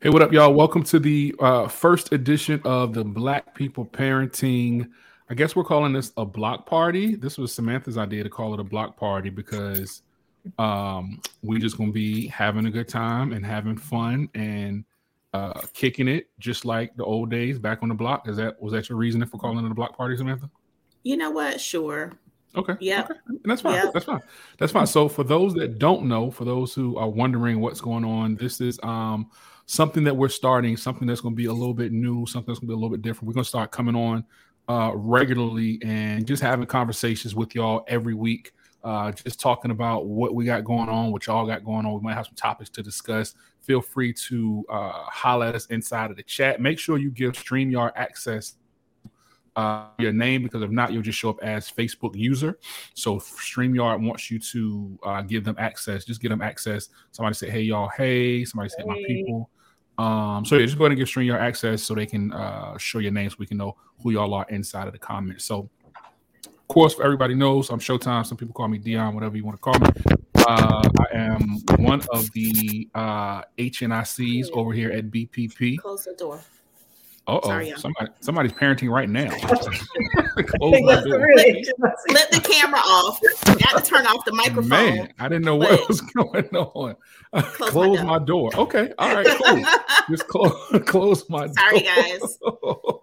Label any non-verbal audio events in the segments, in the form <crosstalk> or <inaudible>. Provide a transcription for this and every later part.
Hey, what up, y'all? Welcome to the uh, first edition of the Black People Parenting. I guess we're calling this a block party. This was Samantha's idea to call it a block party because um, we're just going to be having a good time and having fun and uh, kicking it, just like the old days back on the block. Is that was that your reason for calling it a block party, Samantha? You know what? Sure. Okay. Yeah. Okay. And that's fine. Yep. That's fine. That's fine. So for those that don't know, for those who are wondering what's going on, this is um something that we're starting, something that's going to be a little bit new, something that's going to be a little bit different. We're going to start coming on uh, regularly and just having conversations with y'all every week. Uh, just talking about what we got going on, what y'all got going on. We might have some topics to discuss. Feel free to uh, holler at us inside of the chat. Make sure you give StreamYard access uh, your name because if not, you'll just show up as Facebook user. So StreamYard wants you to uh, give them access. Just give them access. Somebody say, "Hey y'all," "Hey," somebody say, hey. "My people." Um, so yeah, just go ahead and give StreamYard access so they can uh, show your names. So we can know who y'all are inside of the comments. So, of course, for everybody knows, I'm Showtime. Some people call me Dion, whatever you want to call me. Uh, I am one of the uh, HNICs over here at BPP. Close the door. Oh, somebody, somebody's parenting right now. <laughs> <laughs> really, let the camera off. Got to turn off the microphone. Man, I didn't know what was <laughs> going on. Close, close my, my, door. Okay, all right, cool. Just close, close my Sorry, door. Sorry, guys.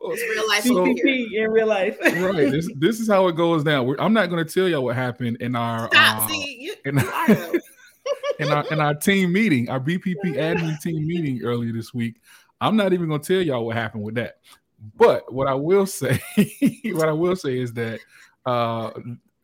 It's real life so, in real life. right. This, this is how it goes down. We're, I'm not going to tell y'all what happened in our. Stop. Uh, See, you, in, you our in our in our team meeting, our BPP admin team meeting earlier this week. I'm not even gonna tell y'all what happened with that. But what I will say, <laughs> what I will say is that uh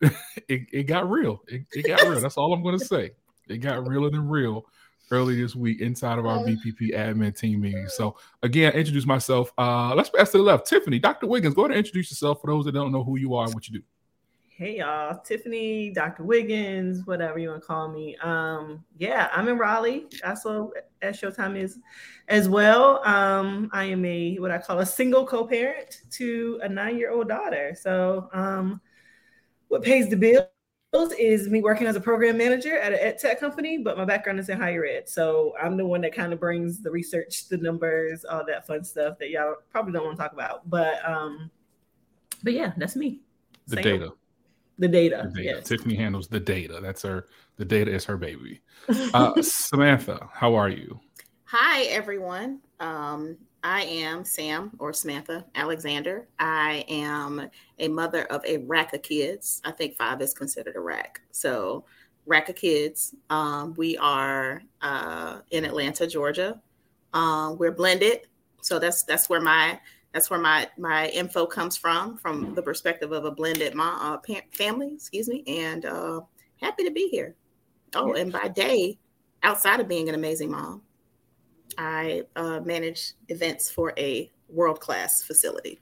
<laughs> it, it got real. It, it got real. That's all I'm gonna say. It got realer than real early this week inside of our BPP admin team meeting. So again, introduce myself. Uh let's pass to the left. Tiffany, Dr. Wiggins, go ahead and introduce yourself for those that don't know who you are and what you do. Hey y'all, Tiffany, Dr. Wiggins, whatever you want to call me. Um, yeah, I'm in Raleigh. Also, as Showtime is as well. Um, I am a what I call a single co-parent to a nine-year-old daughter. So, um, what pays the bills is me working as a program manager at an ed tech company, but my background is in higher ed. So I'm the one that kind of brings the research, the numbers, all that fun stuff that y'all probably don't want to talk about. But um, but yeah, that's me. The Single. data the data. The data. Yes. Tiffany handles the data. That's her. The data is her baby. <laughs> Uh, Samantha, how are you? Hi, everyone. Um, I am Sam or Samantha Alexander. I am a mother of a rack of kids. I think five is considered a rack. So, rack of kids. Um, we are uh, in Atlanta, Georgia. Uh, we're blended, so that's that's where my that's where my my info comes from, from the perspective of a blended mom, uh, family. Excuse me, and uh, happy to be here. Oh, and by day, outside of being an amazing mom, I uh, manage events for a world class facility.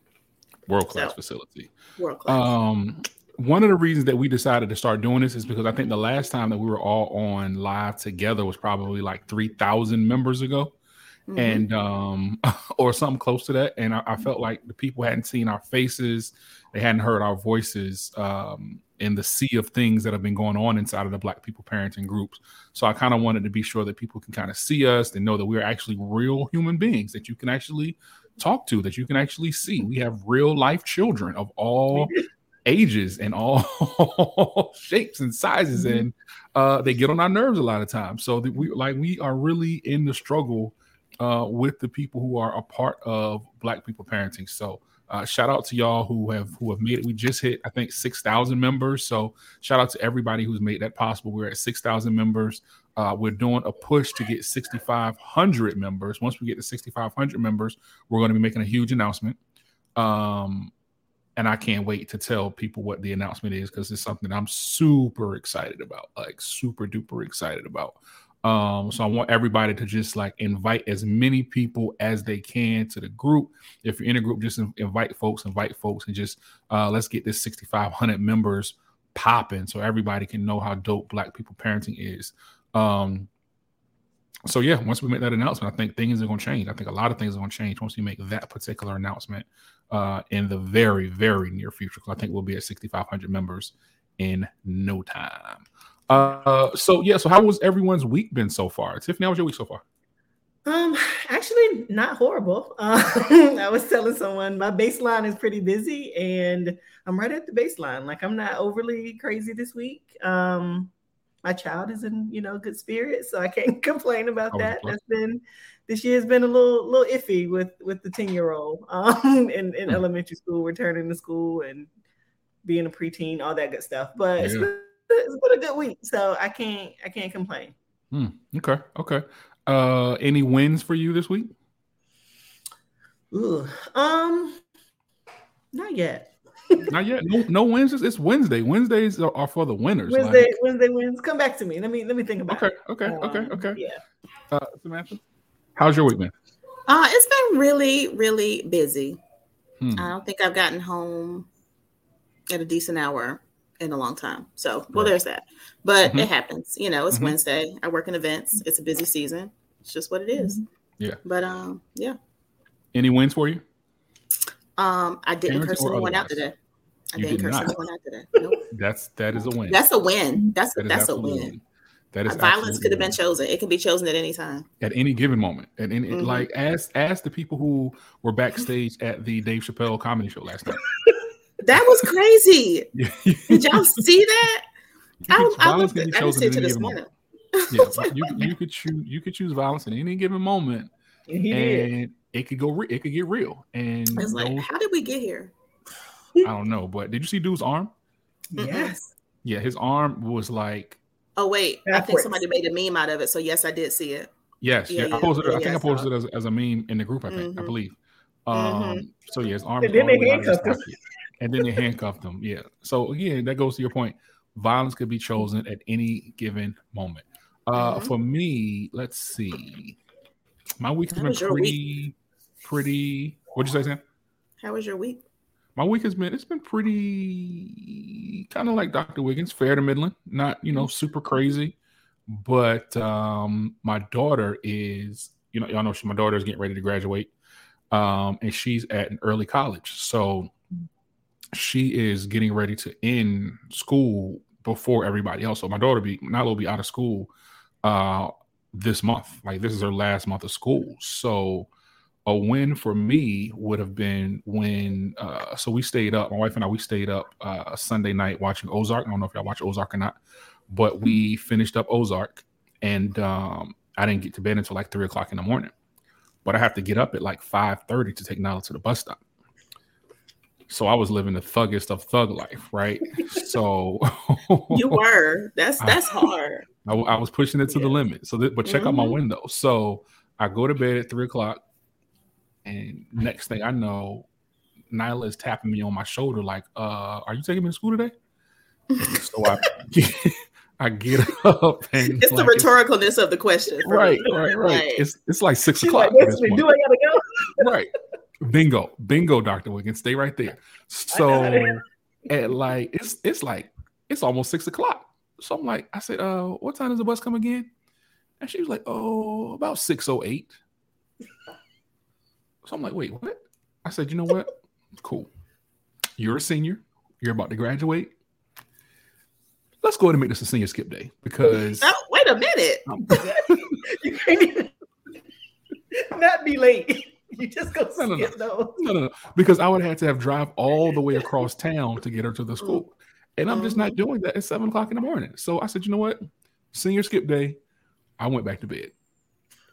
World class so, facility. World class. Um, one of the reasons that we decided to start doing this is because I think the last time that we were all on live together was probably like 3,000 members ago mm-hmm. and um <laughs> or something close to that. And I, I, felt like the people hadn't seen our faces, they hadn't heard our voices um in the sea of things that have been going on inside of the Black people parenting groups. So I kind of wanted to be sure that people can kind of see us and know that we're actually real human beings that you can actually talk to, that you can actually see. We have real life children of all <laughs> ages and all <laughs> shapes and sizes mm-hmm. and uh, they get on our nerves a lot of times so that we like we are really in the struggle uh, with the people who are a part of Black people parenting. So uh, shout out to y'all who have who have made it. We just hit I think six thousand members. So shout out to everybody who's made that possible. We're at six thousand members. Uh, we're doing a push to get 6,500 members. Once we get to 6,500 members, we're going to be making a huge announcement. Um, and I can't wait to tell people what the announcement is because it's something I'm super excited about, like super duper excited about. Um, so I want everybody to just like invite as many people as they can to the group. If you're in a group, just invite folks, invite folks, and just uh, let's get this 6,500 members popping so everybody can know how dope Black people parenting is. Um, so yeah, once we make that announcement, I think things are going to change. I think a lot of things are going to change once we make that particular announcement uh, in the very, very near future. Because I think we'll be at 6,500 members in no time. Uh, so yeah, so how was everyone's week been so far? Tiffany, how was your week so far? Um, <laughs> actually, not horrible. Um, <laughs> I was telling someone my baseline is pretty busy, and I'm right at the baseline. Like I'm not overly crazy this week. Um, my child is in you know good spirits, so I can't <laughs> complain about that. That's been this year's been a little little iffy with with the 10 year old um in, in mm. elementary school returning to school and being a preteen all that good stuff but yeah. it's, been, it's been a good week so i can't i can't complain hmm. okay okay uh any wins for you this week Ooh, um not yet <laughs> not yet. No, no wins. It's Wednesday. Wednesdays are, are for the winners. Wednesday, like. Wednesday wins. Come back to me. Let me let me think about okay, it. Okay, okay, um, okay, Yeah. Uh, Samantha. How's your week been? Uh, it's been really, really busy. Hmm. I don't think I've gotten home at a decent hour in a long time. So, well, right. there's that. But mm-hmm. it happens. You know, it's mm-hmm. Wednesday. I work in events. It's a busy season. It's just what it is. Mm-hmm. Yeah. But um, yeah. Any wins for you? Um, I didn't curse anyone out today. I you didn't curse anyone out today. Nope. <laughs> That's that is a win. That's a win. That's a, that's a win. That is violence could have been chosen. It can be chosen at any time. At any given moment. And any mm-hmm. like ask ask the people who were backstage at the Dave Chappelle comedy show last night. <laughs> that was crazy. <laughs> Did y'all see that? I, I, was, I didn't see it this morning. yeah, <laughs> you, you could choose you could choose violence at any given moment, and did. it could go re- it could get real. And it's like, those, how did we get here? I don't know, but did you see dude's arm? Yes. Yeah, his arm was like Oh wait, Backwards. I think somebody made a meme out of it. So yes, I did see it. Yes, yeah, yeah. I posted. Yeah, I think I posted it as, as, a meme in the group. I think mm-hmm. I believe. Um, mm-hmm. So yes, arms. And then they handcuffed him. And then they handcuffed him. Yeah. So again, that goes to your point. Violence could be chosen at any given moment. Uh, mm-hmm. For me, let's see. My week has been pretty, week? pretty. What'd you say, Sam? How was your week? my week has been it's been pretty kind of like Dr. Wiggins, fair to Midland, not you know super crazy, but um my daughter is you know y'all know she, my daughter is getting ready to graduate, um and she's at an early college, so she is getting ready to end school before everybody else. So my daughter be not will be out of school uh this month, like this is her last month of school, so a win for me would have been when uh, so we stayed up my wife and i we stayed up uh, sunday night watching ozark. I don't know if y'all watch ozark or not but we finished up ozark and um, i didn't get to bed until like three o'clock in the morning. But i have to get up at like 5.30 to take nala to the bus stop so i was living the thuggest of thug life right so <laughs> you were that's <laughs> that's hard I, I, was pushing it to yeah. the limit so th- but check mm-hmm. out my mm-hmm. window so i go to bed at three o'clock and next thing I know, Nyla is tapping me on my shoulder, like, uh, are you taking me to school today? so I <laughs> get, I get up and it's like, the rhetoricalness it's, of the question. Right, right, right, It's it's like six She's o'clock. Like, do I gotta go? right. Bingo. Bingo, Dr. Wiggins. Stay right there. So at like it's it's like it's almost six o'clock. So I'm like, I said, uh, what time does the bus come again? And she was like, Oh, about 608. So I'm like, wait, what? I said, you know what? Cool. You're a senior. You're about to graduate. Let's go ahead and make this a senior skip day because. Oh, wait a minute. <laughs> you can't even <laughs> not be late. <laughs> You just go no, no, no. no, no, no. Because I would have to have drive all the way <laughs> across town to get her to the school. And I'm just not mm-hmm. doing that at seven o'clock in the morning. So I said, you know what? Senior skip day. I went back to bed.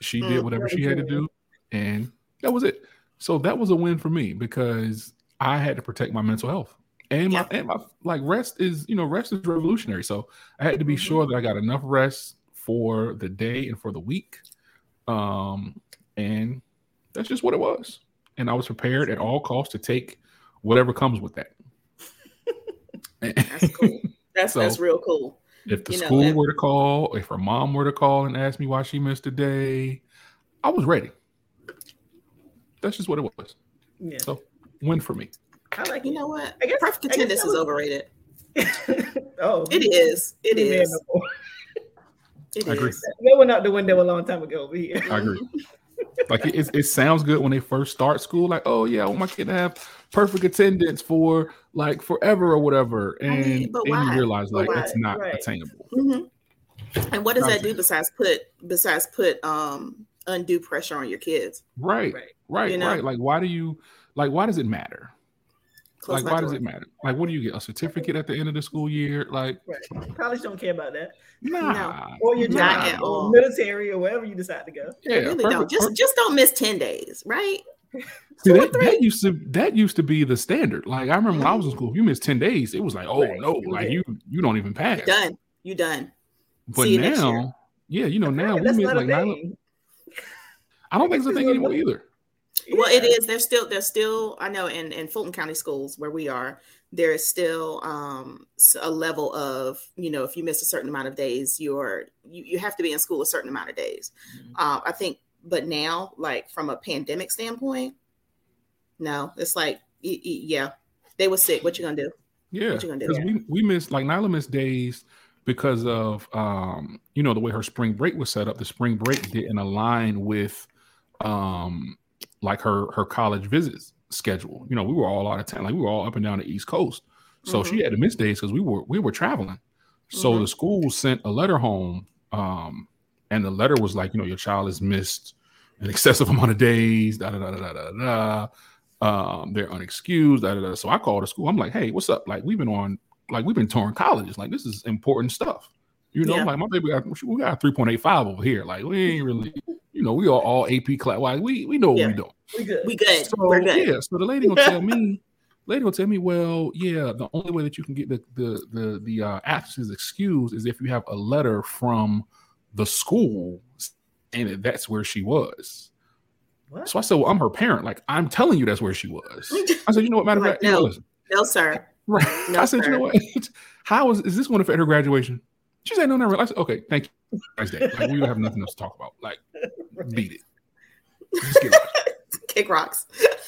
She did mm, whatever she had to do. And that was it. So that was a win for me because I had to protect my mental health. And my and my like rest is, you know, rest is revolutionary. So I had to be mm-hmm. sure that I got enough rest for the day and for the week. Um, and that's just what it was. And I was prepared at all costs to take whatever comes with that. that's cool. That's so, that's real cool. If the you school know, were to call, if her mom were to call and ask me why she missed a day, I was ready that's just what it was. Yeah. So win for me. I like you know what? I guess perfect attendance was... is overrated. <laughs> oh, it is. It is. It I agree. That went out the window a long time ago. over here. I agree. <laughs> like it, it sounds good when they first start school. Like, oh yeah, I want my kid to have perfect attendance for like forever or whatever. And I mean, then you realize like that's not right. attainable. Mm-hmm. And what does that do besides put besides put um undue pressure on your kids? Right, right, right. You know? right. Like, why do you like? Why does it matter? Close like, why door. does it matter? Like, what do you get? A certificate at the end of the school year? Like, right. college don't care about that. Nah, no. or your job, or military, or wherever you decide to go. Yeah, really perfect, don't. Just, perfect. just don't miss ten days, right? See, that, that, used to that used to be the standard. Like I remember mm-hmm. when I was in school, if you missed ten days, it was like, oh right. no, like you you don't even pass. You're done. You done. But now, yeah, you know now we miss like nine. I don't think it's a thing <laughs> anymore either. Well, it is. There's still there's still I know in in Fulton County schools where we are, there is still um, a level of you know if you miss a certain amount of days, you're you, you have to be in school a certain amount of days. Mm-hmm. Uh, I think, but now like from a pandemic standpoint, no, it's like yeah, they were sick. What you gonna do? Yeah, what you gonna do? We we missed like Nyla missed days because of um you know the way her spring break was set up. The spring break didn't align with um like her her college visits schedule. You know, we were all out of town, like we were all up and down the East Coast. So mm-hmm. she had to miss days because we were we were traveling. So mm-hmm. the school sent a letter home, um, and the letter was like, you know, your child has missed an excessive <laughs> amount of days. Da da da da da da. Um, they're unexcused. Da, da, da. So I called the school. I'm like, hey, what's up? Like we've been on, like we've been touring colleges. Like this is important stuff. You know, yeah. like my baby got we got 3.85 over here. Like we ain't really you know, we are all AP class. Why we we know yeah. what we doing. We good. We good. So, We're good. Yeah. So the lady will tell me, <laughs> lady will tell me, well, yeah, the only way that you can get the the the the uh, absence excused is if you have a letter from the school and that's where she was. What? So I said, well, I'm her parent. Like I'm telling you, that's where she was. I said, you know what? Matter of <laughs> fact, no, no, sir. <laughs> Right. No, I said, sir. you know what? How is is this going to affect her graduation? She said, no, not really. I said, okay, thank you. Nice day. Like, we have nothing else to talk about. Like, beat it. <laughs> Kick rocks.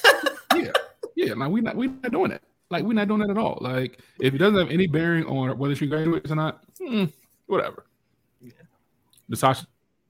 <laughs> yeah. Yeah. Like, we're not, we're not doing that. Like, we're not doing that at all. Like, if it doesn't have any bearing on whether she graduates or not, hmm, whatever. Yeah. The Sasha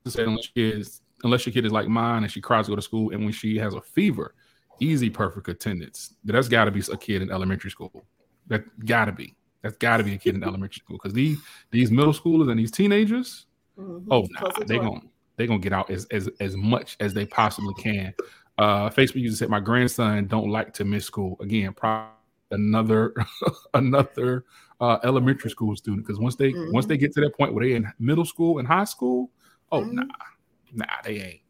said, unless your, is, unless your kid is like mine and she cries to go to school and when she has a fever, easy perfect attendance. That's got to be a kid in elementary school. That got to be. That's got to be a kid in elementary school because these these middle schoolers and these teenagers, mm-hmm. oh, nah, they gonna they gonna get out as as as much as they possibly can. Uh, Facebook user said, "My grandson don't like to miss school again." Probably another <laughs> another uh, elementary school student because once they mm-hmm. once they get to that point where they in middle school and high school, oh mm-hmm. nah, nah, they ain't.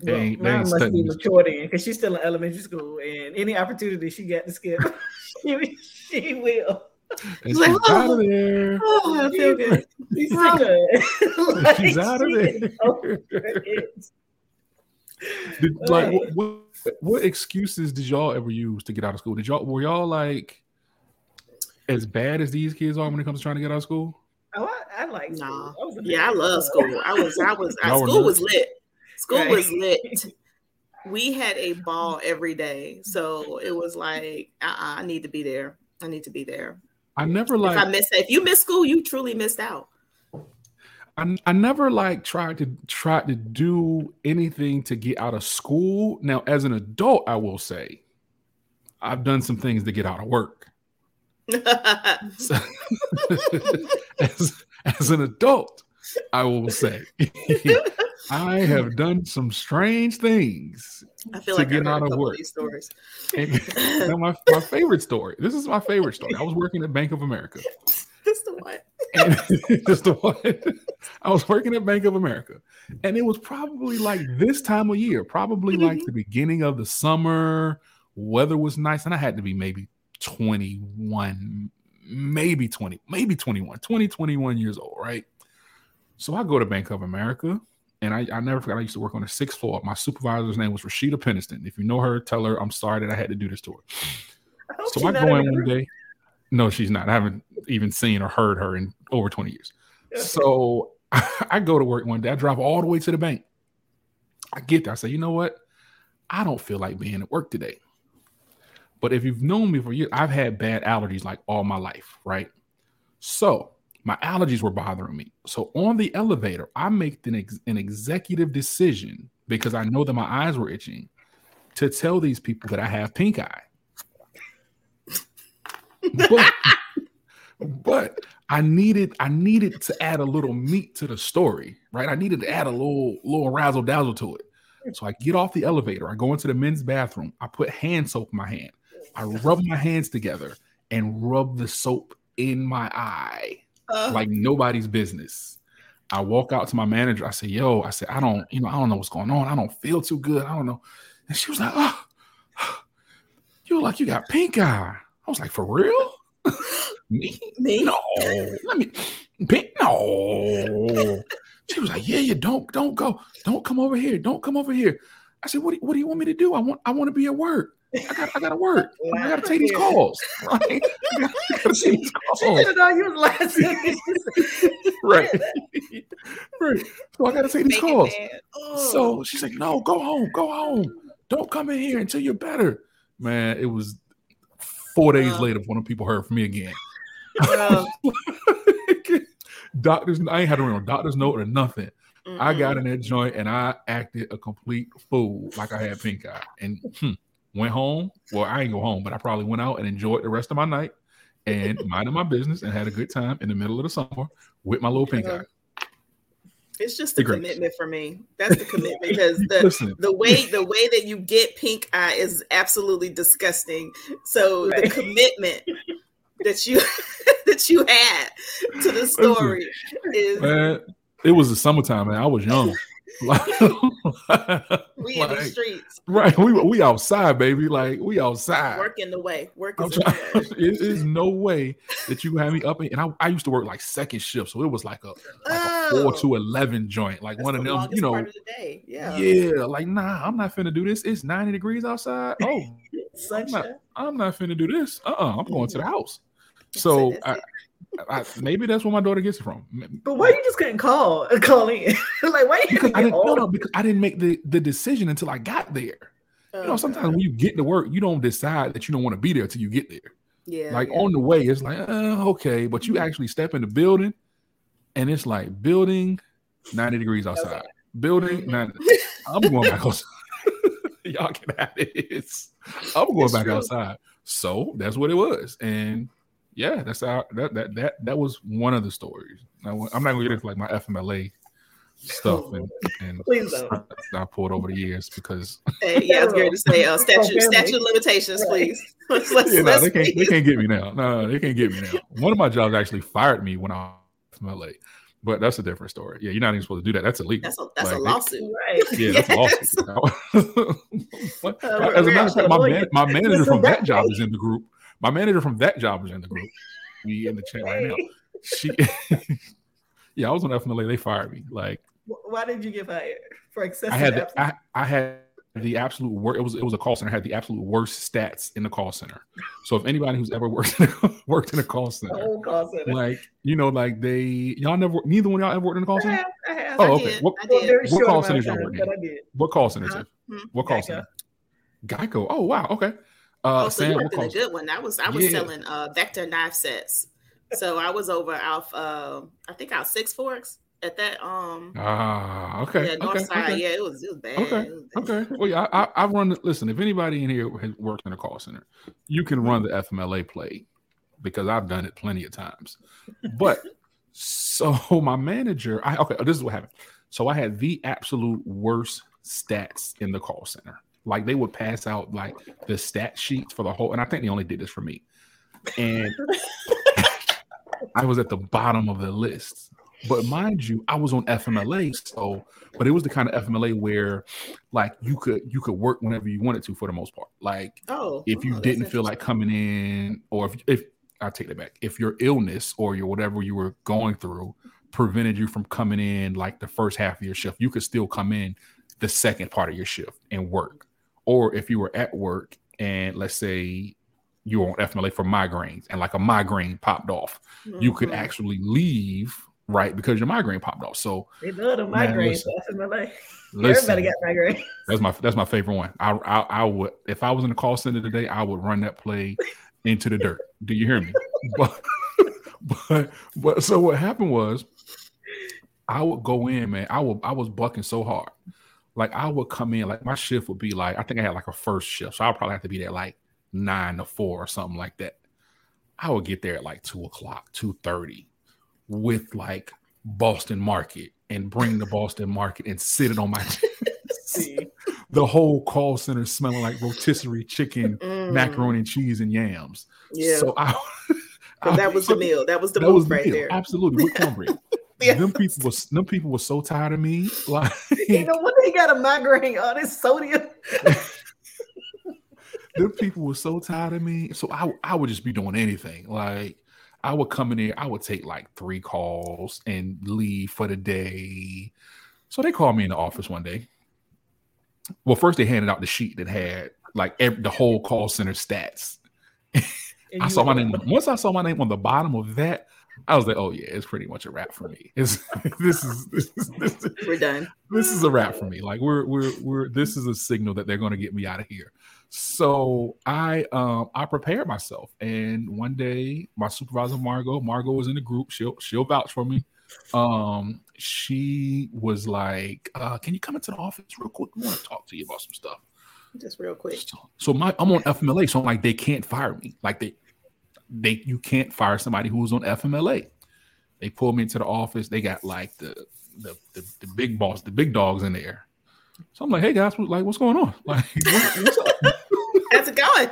They well, ain't, they ain't must be mature then because she's still in elementary school, and any opportunity she got to skip, <laughs> she, she will. <laughs> And she's, like, oh, out of there. Oh, I feel good. She's so good. like, she's out of there. <laughs> <laughs> did, like, uh, what, what, what, excuses did y'all ever use to get out of school? Did y'all were y'all like as bad as these kids are when it comes to trying to get out of school? Oh, I, I like nah. yeah, I love school. I was, I was, I, school was lit. School right. was lit. We had a ball every day, so it was like, uh-uh, I need to be there. I need to be there. I never like. If I miss, if you miss school, you truly missed out. I, I never like tried to try to do anything to get out of school. Now, as an adult, I will say, I've done some things to get out of work. so, <laughs> <laughs> as, as an adult, I will say, <laughs> I have done some strange things I feel to like get out of work. Of stories. And, <laughs> my, my favorite story. This is my favorite story. I was working at Bank of America. <laughs> Just the one. just the one. I was working at Bank of America, and it was probably like this time of year, probably mm-hmm. like the beginning of the summer. Weather was nice, and I had to be maybe 21, maybe 20, maybe 21, 20, 21 years old, right? So I go to Bank of America and I, I never forgot I used to work on the sixth floor. My supervisor's name was Rashida Peniston. If you know her, tell her I'm sorry that I had to do this to her. So I go in one day. No, she's not. I haven't even seen or heard her in over 20 years. So <laughs> I go to work one day. I drive all the way to the bank. I get there. I say, you know what? I don't feel like being at work today. But if you've known me for years, I've had bad allergies like all my life, right? So my allergies were bothering me. So on the elevator, I make an, ex- an executive decision because I know that my eyes were itching to tell these people that I have pink eye. But, but I needed I needed to add a little meat to the story, right? I needed to add a little little razzle dazzle to it. So I get off the elevator, I go into the men's bathroom, I put hand soap in my hand, I rub my hands together and rub the soap in my eye uh, like nobody's business. I walk out to my manager. I say, "Yo," I said, "I don't, you know, I don't know what's going on. I don't feel too good. I don't know." And she was like, "Oh, <sighs> you like you got pink eye." I was like, "For real?" <laughs> me? Me? No. Let me. Pink? No. she was like, "Yeah, you don't, don't go, don't come over here, don't come over here." I said, "What? Do, what do you want me to do? I want, I want to be at work." I got I gotta work. I gotta take these calls. <laughs> <laughs> Right. I gotta, take these calls. She didn't know you was laughing. right. <laughs> right. So I gotta take these calls. Oh. So she's like, no, go home, go home. Don't come in here until you're better. Man, it was four days uh, later when people heard from me again. Doctors, I ain't had to remember doctor's note or nothing. Mm-mm. I got in that joint and I acted a complete fool, like I had pink eye. And hmm, went home. Well, I ain't go home, but I probably went out and enjoyed the rest of my night and <laughs> minded my business and had a good time in the middle of the summer with my little pink eye. It's just the commitment for me. That's the commitment <laughs> because the Listen. the way the way that you get pink eye is absolutely disgusting. So right. the commitment that you <laughs> that you had to the story Listen, is man, it was the summertime, man. I was young. Like, <laughs> we like, in the streets, right? We we outside, baby. Like we outside. Work in the way. Work is <laughs> it is no way that you have me up. And I, I used to work like second shift, so it was like a like oh, a four oh. to eleven joint, like one of them. You know, the yeah, yeah. Like nah, I'm not finna do this. It's ninety degrees outside. <laughs> Oh, I'm not, I'm not finna do this. Uh, uh-uh, I'm going to the house. So I, I, maybe that's where my daughter gets it from. But why you just couldn't call <laughs> call in? <laughs> like why you because I didn't no, no, because I didn't make the, the decision until I got there. you know, sometimes when you get to work, you don't decide that you don't want to be there until you get there. Yeah. Like yeah. on the way, it's like, uh, okay, but you mm-hmm. actually step in the building, and it's like building 90 degrees outside. Okay. Building mm-hmm. 90. I'm going back outside. <laughs> Y'all can have this. I'm going it's back true. outside. So that's what it was. And yeah, that's our that that that that was one of the stories. I, am not gonna get into like my FMLA stuff and <laughs> and stuff I pulled over the years because hey, yeah, I was <laughs> going to say uh, statute statute limitations, please. <laughs> let's, let's, yeah, no, they can't they can't get me now. No, they can't get me now. One of my jobs actually fired me when I was FMLA. But that's a different story. Yeah, you're not even supposed to do that. That's illegal. That's a, that's like, a lawsuit, right? Yeah, that's a lawsuit. As a matter of fact, my, man, my manager from that job is in the group. My manager from that job is in the group. We in the chat right now. She, <laughs> yeah, I was on FMLA. They fired me. Like, why did you get fired for excessive? I had the, I, I had the absolute worst. It was it was a call center. I had the absolute worst stats in the call center. So if anybody who's ever worked in a, <laughs> worked in a call center, call center, like you know, like they y'all never neither one y'all ever worked in a call center. I have, I have. Oh, okay. What, what call centers y'all working in? What call centers? Uh-huh. What call center? Geico. Oh wow. Okay. Uh, oh, so Sam, you worked in a good one. I was I was yeah. selling uh, vector knife sets. So I was over out. Uh, I think out Six Forks at that. Um. Ah, okay. Yeah, north okay, side. Okay. Yeah, it was it was bad. Okay. Was bad. Okay. Well, yeah, I, I run. Listen, if anybody in here has worked in a call center, you can run the FMLA play because I've done it plenty of times. But <laughs> so <laughs> my manager, I okay. This is what happened. So I had the absolute worst stats in the call center. Like they would pass out like the stat sheets for the whole, and I think they only did this for me. And I was at the bottom of the list. But mind you, I was on FMLA, so but it was the kind of FMLA where like you could you could work whenever you wanted to for the most part. Like oh, if you oh, didn't feel like coming in, or if if I take that back, if your illness or your whatever you were going through prevented you from coming in like the first half of your shift, you could still come in the second part of your shift and work. Or if you were at work and let's say you were on FMLA for migraines and like a migraine popped off, mm-hmm. you could mm-hmm. actually leave right because your migraine popped off. So they love the migraines. FMLA. <laughs> Listen, Everybody got migraine. <laughs> That's my that's my favorite one. I, I I would if I was in the call center today, I would run that play into the dirt. Do you hear me? <laughs> but but but so what happened was I would go in, man. I would I was bucking so hard like I would come in, like my shift would be like, I think I had like a first shift. So I'll probably have to be there like nine to four or something like that. I would get there at like two o'clock, two thirty, with like Boston Market and bring the Boston Market and sit it on my <laughs> the whole call center smelling like rotisserie chicken, mm. macaroni and cheese, and yams. Yeah. So I, <laughs> I that was the meal. That was the that was the right meal. there. Absolutely with cornbread. <laughs> yes. Them people was them people were so tired of me. <laughs> Like <laughs> you know when they got a migraine, all this sodium. them people were so tired of me. So I I would just be doing anything. Like I would come in there, I would take like three calls and leave for the day. So they called me in the office one day. Well, first they handed out the sheet that had like every, the whole call center stats. I saw my name. Once I saw my name on the bottom of that, I was like, "Oh yeah, it's pretty much a wrap for me. It's, <laughs> this is this is this is, we're done. This is a wrap for me. Like we're we're we're this is a signal that they're going to get me out of here. So I um I prepared myself, and one day my supervisor Margot, Margot was in the group. She'll she'll vouch for me. Um, she was like, uh, "Can you come into the office real quick? We want to talk to you about some stuff." Just real quick. So, so my I'm on FMLA, so I'm like they can't fire me. Like they they you can't fire somebody who's on FMLA. They pulled me into the office. They got like the the, the, the big boss, the big dogs in there. So I'm like, hey guys, like, what's going on? <laughs> Like, what's up? How's it going?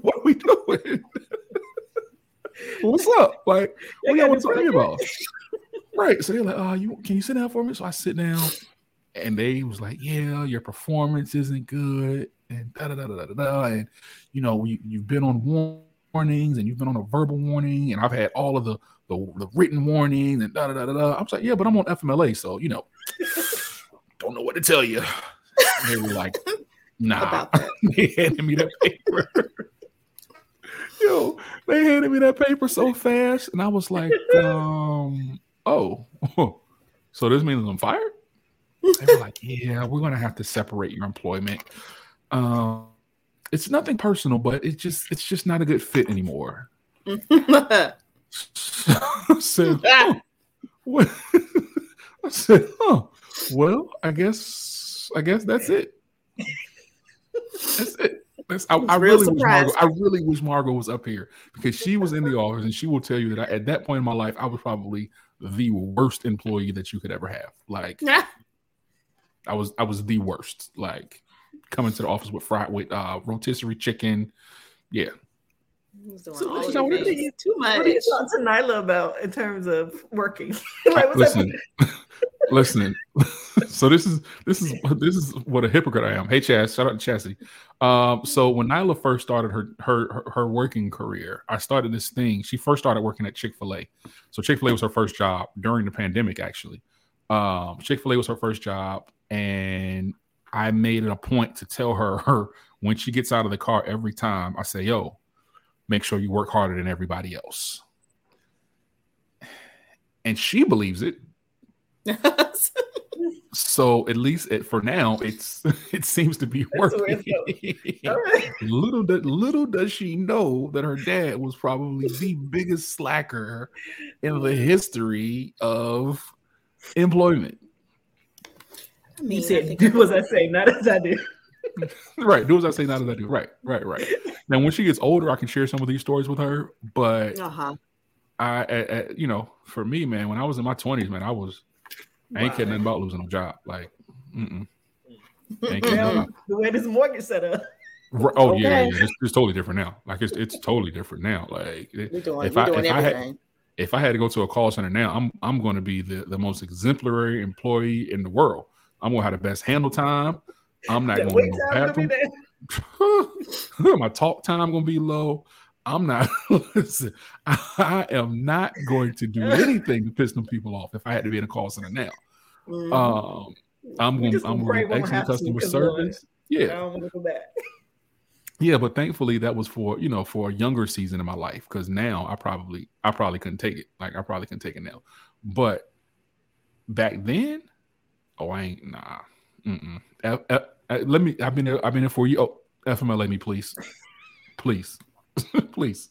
what are we doing? <laughs> what's up? Like, we got to talk about. <laughs> right. So they're like, oh, you can you sit down for me? So I sit down, and they was like, yeah, your performance isn't good, and da da da da da da, and you know, you, you've been on warnings, and you've been on a verbal warning, and I've had all of the the, the written warnings, and da da da da da. I was like, yeah, but I'm on FMLA, so you know <laughs> don't know what to tell you. they were like, <laughs> nah. <laughs> they handed me that paper. Yo, they handed me that paper so fast, and I was like, um, oh, so this means I'm fired? They were like, yeah, we're gonna have to separate your employment. Um, it's nothing personal, but it's just it's just not a good fit anymore. <laughs> so, ah. <laughs> oh, what? <laughs> I said, oh, well, I guess I guess that's it. That's it. That's, I, I really wish Margot, I really wish Margot was up here because she was in the office and she will tell you that I, at that point in my life I was probably the worst employee that you could ever have. Like I was I was the worst. Like coming to the office with fried with uh rotisserie chicken. Yeah. So what, too much. What are you talking to Nyla about in terms of working? <laughs> like, Listen, <laughs> Listen, <laughs> so this is this is this is what a hypocrite I am. Hey, Chaz, shout out to Chastity. Um, so when Nyla first started her, her her her working career, I started this thing. She first started working at Chick Fil A. So Chick Fil A was her first job during the pandemic. Actually, um, Chick Fil A was her first job, and I made it a point to tell her <laughs> her when she gets out of the car every time. I say, "Yo, make sure you work harder than everybody else." And she believes it <laughs> so at least it, for now, it's <laughs> it seems to be working. little little does she know that her dad was probably the biggest slacker in the history of employment. I mean, you said, <laughs> "Do as I say, not as I do." <laughs> right, do as I say, not as I do. Right, right, right. Now, when she gets older, I can share some of these stories with her. But uh-huh. I, I, I, you know, for me, man, when I was in my twenties, man, I was I ain't kidding about losing a job. Like, mm-mm. <laughs> the way this mortgage set up. Oh okay. yeah, yeah. It's, it's, totally different now. Like it's it's totally different now. Like doing, if I if I had if I had to go to a call center now, I'm I'm going to be the the most exemplary employee in the world. I'm gonna have the best handle time. I'm not going to the bathroom. My talk time gonna be low. I'm not <laughs> listen. I, am not going to do anything to piss them people off. If I had to be in a call center now, mm-hmm. um, I'm going. to I'm going to excellent customer service. Yeah, I don't want to go back. <laughs> Yeah, but thankfully that was for you know for a younger season in my life because now I probably I probably couldn't take it. Like I probably couldn't take it now. But back then, oh I ain't nah. Mm-mm. F, F, F, let me. I've been there. I've been there for you. Oh, FMLA me, please, please. <laughs> Please.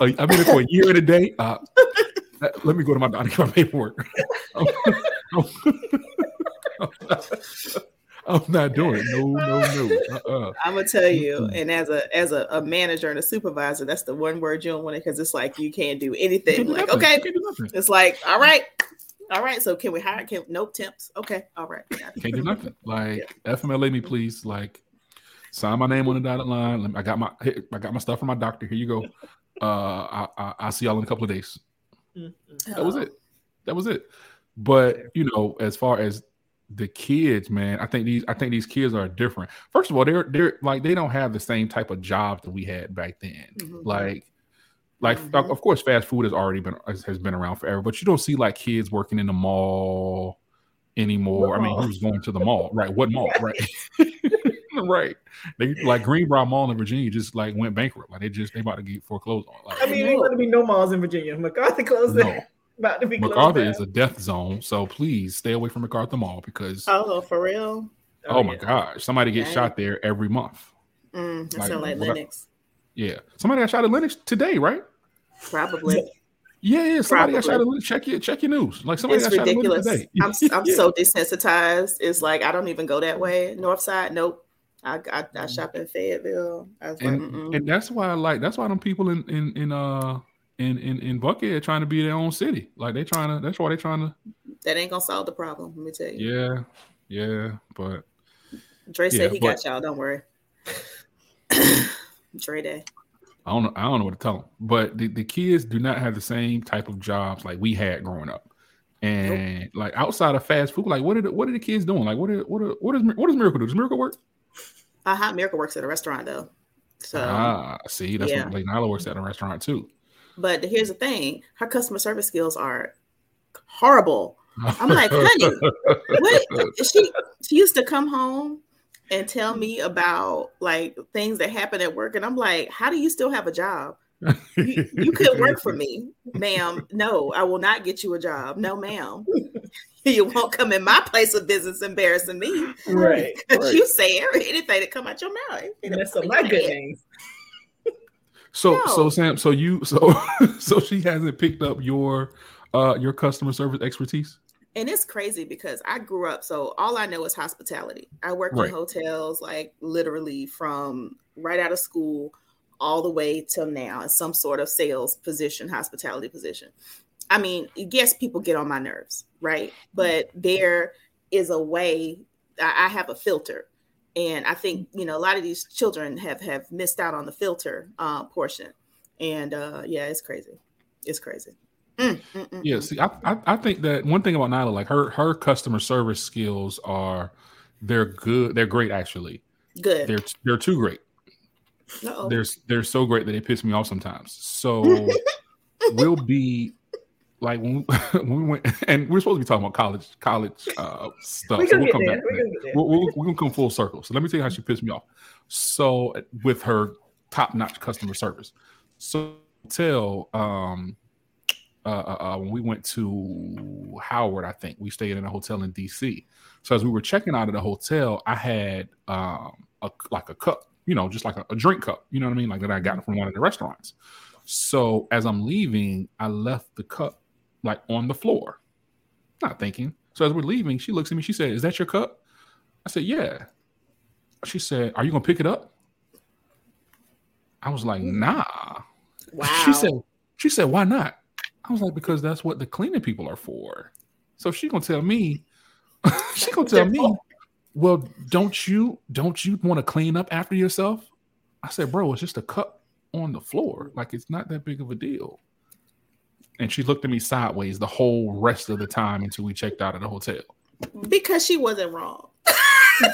Uh, I've been there for a year and a day. Uh, let me go to my doctor get my paperwork. <laughs> <laughs> I'm not doing it. No, no, no. Uh-uh. I'm gonna tell you, and as a as a, a, manager and a supervisor, that's the one word you don't want it because it's like you can't do anything. Like, okay, it's like, all right, all right. So can we hire? Can nope temps? Okay, all right. Can't do nothing. <laughs> Like yeah. FMLA me, please. Like sign my name on the dotted line. I got my I got my stuff from my doctor. Here you go. Uh, I, I will see y'all in a couple of days. Mm-hmm. That was it. That was it. But you know, as far as the kids, man, I think these I think these kids are different. First of all, they're they're like they don't have the same type of jobs that we had back then. Mm-hmm. Like like mm-hmm. of course fast food has already been has been around forever, but you don't see like kids working in the mall anymore. I mean, who's going to the mall? Right. What mall? Right. <laughs> <laughs> right. They like Greenbrier Mall in Virginia just like went bankrupt. Like they just they about to get foreclosed on. Like, I mean, there's going to be no malls in Virginia. MacArthur closed no. it <laughs> about to be MacArthur is a death zone, so please stay away from MacArthur Mall because oh, for real. Oh, oh my gosh, somebody gets shot there every month. Mm, that like, sound like Lenox. Yeah, somebody got shot at Lenox today, right? Probably. Yeah, yeah. Somebody Probably. got shot at Lenox. Check your check your news. Like somebody it's got ridiculous. shot at Lenox today. I'm <laughs> I'm yeah. so desensitized. It's like I don't even go that way. North side, nope. I, I, I shop in Fayetteville. and, like, and that's why I like that's why them people in in in uh in in in Buckhead trying to be their own city. Like they trying to. That's why they trying to. That ain't gonna solve the problem. Let me tell you. Yeah, yeah, but Dre yeah, said he but, got y'all. Don't worry. <laughs> Dre Day. I don't know. I don't know what to tell them. But the, the kids do not have the same type of jobs like we had growing up. And nope. like outside of fast food, like what are the, what are the kids doing? Like what are, what are, what is what does Miracle do? Does Miracle work? Uh huh. Miracle works at a restaurant though. So ah, see, that's yeah. what like Nyla works at a restaurant too. But here's the thing: her customer service skills are horrible. I'm like, honey, what? She she used to come home and tell me about like things that happen at work, and I'm like, how do you still have a job? you, you could work for me, ma'am. No, I will not get you a job. No, ma'am. <laughs> you won't come in my place of business embarrassing me. Right. <laughs> right. You say anything that come out your mouth. And that's my good names. So no. so Sam, so you <laughs> so so she hasn't picked up your uh your customer service expertise? And it's crazy because I grew up, so all I know is hospitality. I worked right. in hotels like literally from right out of school all the way till now in some sort of sales position, hospitality position. I mean, yes, people get on my nerves, right? But there is a way I have a filter and I think you know a lot of these children have have missed out on the filter uh, portion, and uh, yeah, it's crazy, it's crazy. Mm, mm, mm, yeah, mm. see, I, I, I think that one thing about Nyla, like her her customer service skills are they're good, they're great actually. Good. They're they're too great. Uh-oh. They're they're so great that they piss me off sometimes. So <laughs> we'll be like when we, <laughs> when we went and we're supposed to be talking about college college uh, stuff. We so we'll come there. back. We're gonna, we'll, we'll, we're gonna come full circle. So let me tell you how she pissed me off. So with her top notch customer service. So tell um uh, uh, uh, when we went to Howard, I think we stayed in a hotel in DC. So as we were checking out of the hotel, I had um a, like a cup, you know, just like a, a drink cup, you know what I mean, like that I got from one of the restaurants. So as I'm leaving, I left the cup like on the floor. Not thinking. So as we're leaving, she looks at me. She said, "Is that your cup?" I said, "Yeah." She said, "Are you gonna pick it up?" I was like, "Nah." <laughs> Wow. She said, "She said, why not?" I was like, "Because that's what the cleaning people are for." So she gonna tell me, <laughs> she gonna tell me, "Well, don't you don't you want to clean up after yourself?" I said, "Bro, it's just a cup on the floor. Like it's not that big of a deal." and she looked at me sideways the whole rest of the time until we checked out of the hotel. Because she wasn't wrong. <laughs> <laughs> What's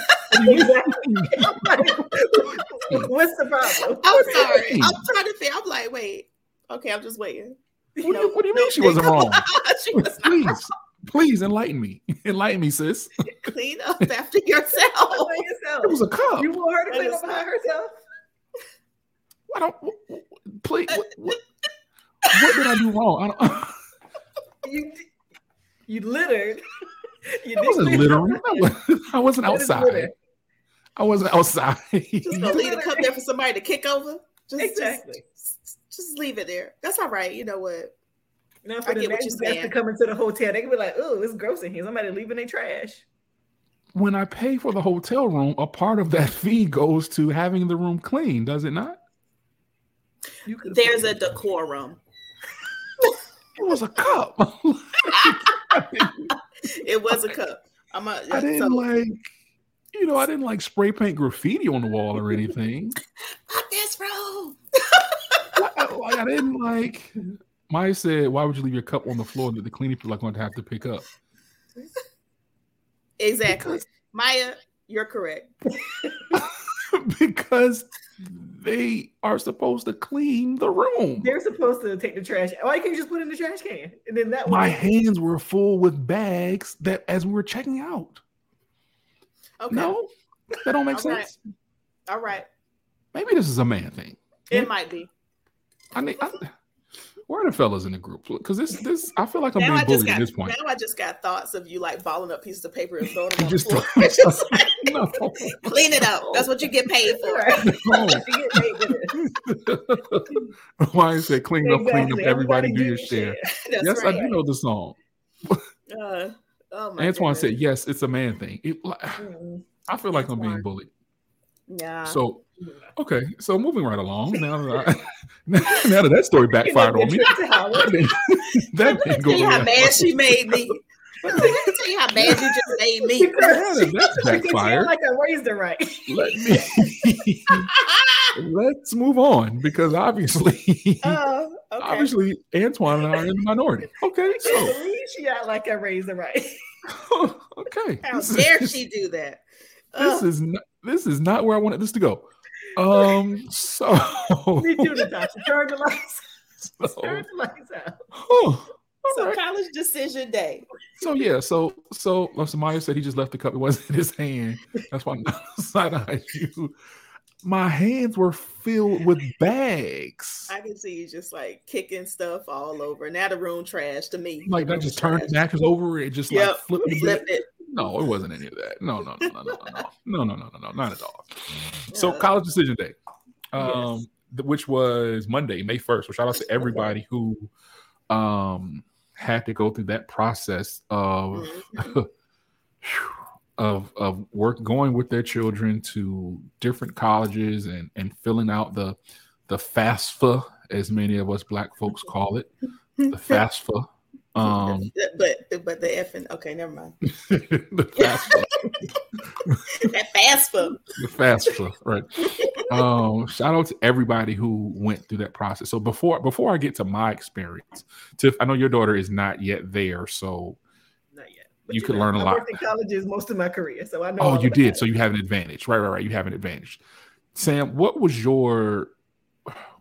the problem? I'm sorry. I'm trying to think. I'm like, wait. Okay, I'm just waiting. What, do, you, what do you mean she wasn't wrong? <laughs> she was please, wrong. please enlighten me. <laughs> Enlighten me, sis. Clean up after yourself. It was a cup. You want her to clean up behind herself? Why don't please? What, what, what did I do wrong? I don't. <laughs> you you littered. You I wasn't littering. I, was, not outside. I wasn't outside. Just gonna leave a cup there for somebody to kick over. Just, exactly. Just, just, leave it there. That's all right. You know what? Now for I the next guest to come into the hotel, they can be like, "Oh, it's gross in here. Somebody leaving their trash." when I pay for the hotel room, a part of that <laughs> fee goes to having the room clean, does it not? There's a decorum. it was a cup. <laughs> it was a cup. I'm a, I didn't so, like, you know, I didn't like spray paint graffiti on the wall or anything. <laughs> Not this room. I, I, didn't like. Maya said, "Why would you leave your cup on the floor that the cleaning people are going to have to pick up?" Exactly. Because, Maya, you're correct. <laughs> because they are supposed to clean the room. They're supposed to take the trash. Why can't you just put it in the trash can? And then that my hands were full with bags that as we were checking out. Okay. No, that don't make All sense. Right. All right. Maybe this is a man thing. It Maybe. might be. I mean, I, where are the fellas in the group? Because this, this, I feel like I'm now being bullied got, at this point. Now I just got thoughts of you like balling up pieces of paper and throwing <laughs> them on the floor. <laughs> just <laughs> like, no. Clean it up. That's what you get paid for. No. Why is it clean exactly. up, clean up? Everybody, everybody do your share. share. yes, right. I do know the song. Uh, oh Antoine goodness. said, "Yes, it's a man thing." It, <sighs> mm-hmm. I feel like Antoine. I'm being bullied. Yeah. So Okay, so moving right along. Now that, I, <laughs> <laughs> now that that story backfired on me, <laughs> that didn't go. how mad she made me. Let me tell you how mad you just made me. That's backfired. Like I raised it right. Let me. let's move on because obviously, uh, okay. obviously, Antoine and I are in the minority. Okay, so she act like I raised it right. okay, how dare she do that? This uh, is not. This is not where I wanted this to go. Um, so <laughs> me too, Natasha. Turn the lights. <laughs> So, Turn the lights out. Oh, so right. college decision day. So yeah, so so Samaya said he just left the cup. It wasn't in his hand. That's why <laughs> side eyed you. My hands were filled with bags. I can see you just like kicking stuff all over. Now the room trash to me. Like that just turned the mattress over. It just yep. like flipped, flipped it. No, it wasn't any of that. No, no, no, no, no, no, no, no, no, no, no, not at all. So college decision day, um, yes. which was Monday, May first. So shout out to everybody who um had to go through that process of mm-hmm. <laughs> of of work going with their children to different colleges and and filling out the the FAFSA as many of us black folks call it, the <laughs> FAFSA um, <laughs> but but the F and okay, never mind. <laughs> the FAFSA. <laughs> that FAFSA. The FAFSA, right? um, shout out to everybody who went through that process. So before before I get to my experience, Tiff, I know your daughter is not yet there, so not yet. you, you could know, learn a I lot. Worked in colleges most of my career, so I know. Oh, you did. So you have an advantage, right? Right? Right. You have an advantage. Sam, what was your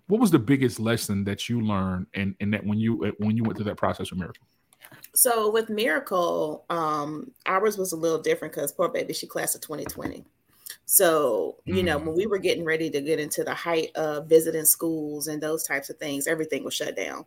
what was the biggest lesson that you learned and and that when you when you went through that process with Miracle? So with Miracle, um, ours was a little different because poor baby, she class of 2020. So, you know, when we mm. were getting ready to get into the height of visiting schools and those types of things, everything was shut down.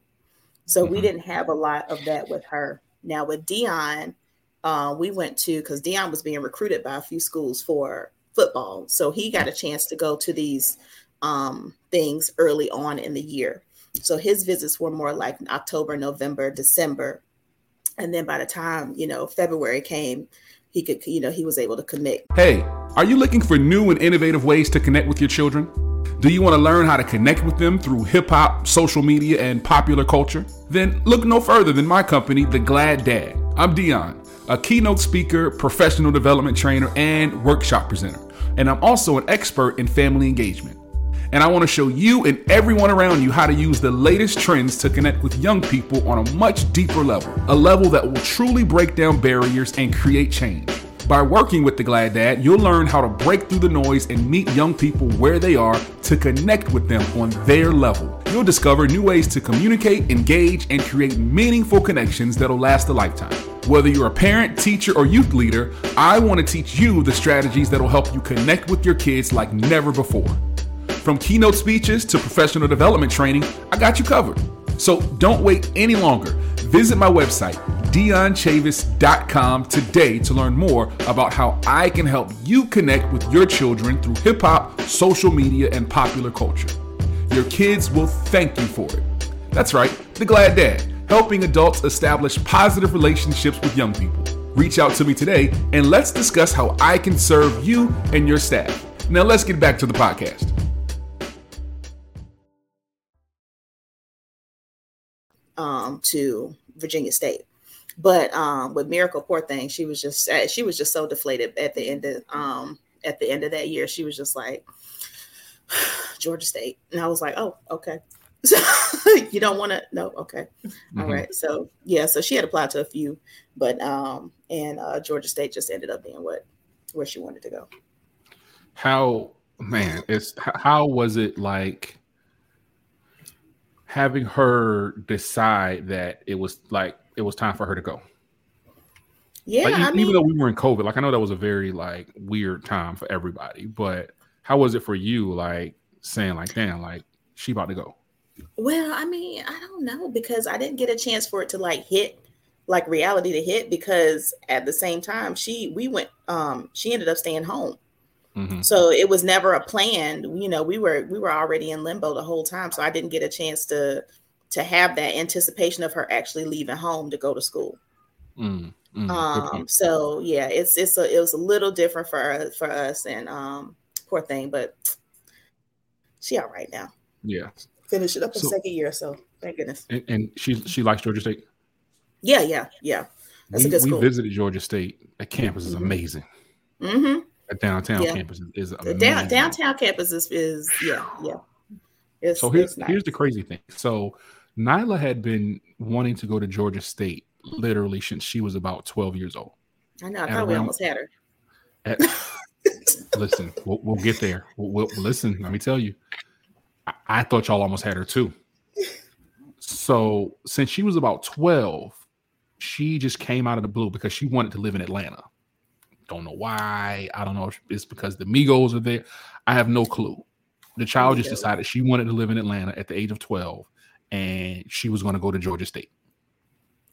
So mm-hmm. we didn't have a lot of that with her. Now with Dion, uh, we went to because Dion was being recruited by a few schools for football. So he got a chance to go to these um, things early on in the year. So his visits were more like October, November, December. And then by the time, you know, February came, he could, you know, he was able to commit. Hey, are you looking for new and innovative ways to connect with your children? Do you want to learn how to connect with them through hip hop, social media, and popular culture? Then look no further than my company, The Glad Dad. I'm Dion, a keynote speaker, professional development trainer, and workshop presenter. And I'm also an expert in family engagement and I want to show you and everyone around you how to use the latest trends to connect with young people on a much deeper level, a level that will truly break down barriers and create change. By working with the Glad Dad, you'll learn how to break through the noise and meet young people where they are to connect with them on their level. You'll discover new ways to communicate, engage, and create meaningful connections that'll last a lifetime. Whether you're a parent, teacher, or youth leader, I want to teach you the strategies that'll help you connect with your kids like never before. From keynote speeches to professional development training, I got you covered. So don't wait any longer. Visit my website, dionchavis.com today to learn more about how I can help you connect with your children through hip hop, social media, and popular culture. Your kids will thank you for it. That's right, The Glad Dad, helping adults establish positive relationships with young people. Reach out to me today and let's discuss how I can serve you and your staff. Now, let's get back to the podcast. Um, to Virginia State. But um, with Miracle, poor thing, she was just she was just so deflated at the end of um, at the end of that year. She was just like <sighs> Georgia State, and I was like, oh, okay. So <laughs> you don't want to? No, okay, mm-hmm. All right. So yeah, so she had applied to a few, but um, and uh, Georgia State just ended up being what where she wanted to go. How man, it's how was it like having her decide that it was like it was time for her to go? Yeah, like, even, mean, though we were in COVID, like I know that was a very like weird time for everybody, but how was it for you? Like saying like, damn, like she about to go. Well, I mean, I don't know because I didn't get a chance for it to like hit like reality to hit because at the same time she we went um she ended up staying home. Mm-hmm. So it was never a plan. You know, we were we were already in limbo the whole time. So I didn't get a chance to to have that anticipation of her actually leaving home to go to school. Mm, mm, um, so yeah, it's it's a it was a little different for for us and um poor thing, but she all right now. Yeah. Finish it up in so, second year, so thank goodness. And, and, she she likes Georgia State. Yeah, yeah, yeah. That's we, a good school. We visited Georgia State. That campus is mm-hmm. amazing. Mm-hmm. Downtown yeah. campus is, is down, downtown campus is, is yeah, yeah. It's, so here's nice. here's the crazy thing. So Nyla had been wanting to go to Georgia State literally since she was about 12 years old. I know. I thought we almost had her. At, <laughs> listen, we'll, we'll, get there. We'll, we'll, listen. Let me tell you, I, I thought y'all almost had her too. So since she was about 12, she just came out of the blue because she wanted to live in Atlanta. Don't know why. I don't know if it's because the Migos are there. I have no clue. The child just decided she wanted to live in Atlanta at the age of 12 and she was going to go to Georgia State.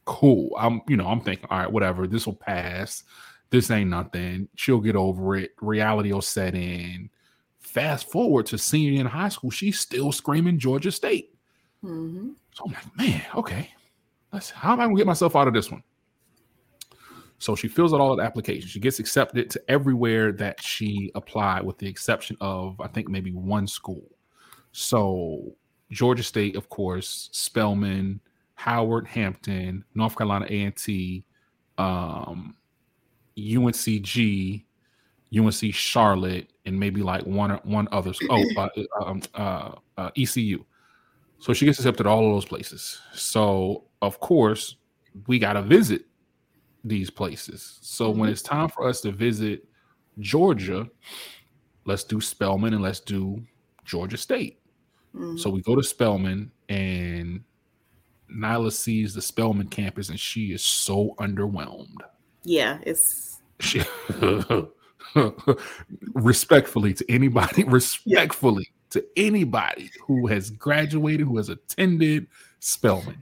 Cool. I'm, you know, I'm thinking, all right, whatever. This will pass. This ain't nothing. She'll get over it. Reality will set in. Fast forward to senior in high school, she's still screaming Georgia State. Mm-hmm. So I'm like, man, okay. Let's, how am I gonna get myself out of this one? So she fills out all the applications. She gets accepted to everywhere that she applied, with the exception of I think maybe one school. So Georgia State, of course, Spelman, Howard, Hampton, North Carolina A and T, um, UNCG, UNC Charlotte, and maybe like one one other. Oh, uh, um, uh, uh, ECU. So she gets accepted all of those places. So of course we got a visit these places. So when mm-hmm. it's time for us to visit Georgia, let's do Spelman and let's do Georgia State. Mm-hmm. So we go to Spelman and Nyla sees the Spelman campus and she is so underwhelmed. Yeah, it's she, <laughs> respectfully to anybody, <laughs> respectfully yeah. to anybody who has graduated, who has attended Spelman.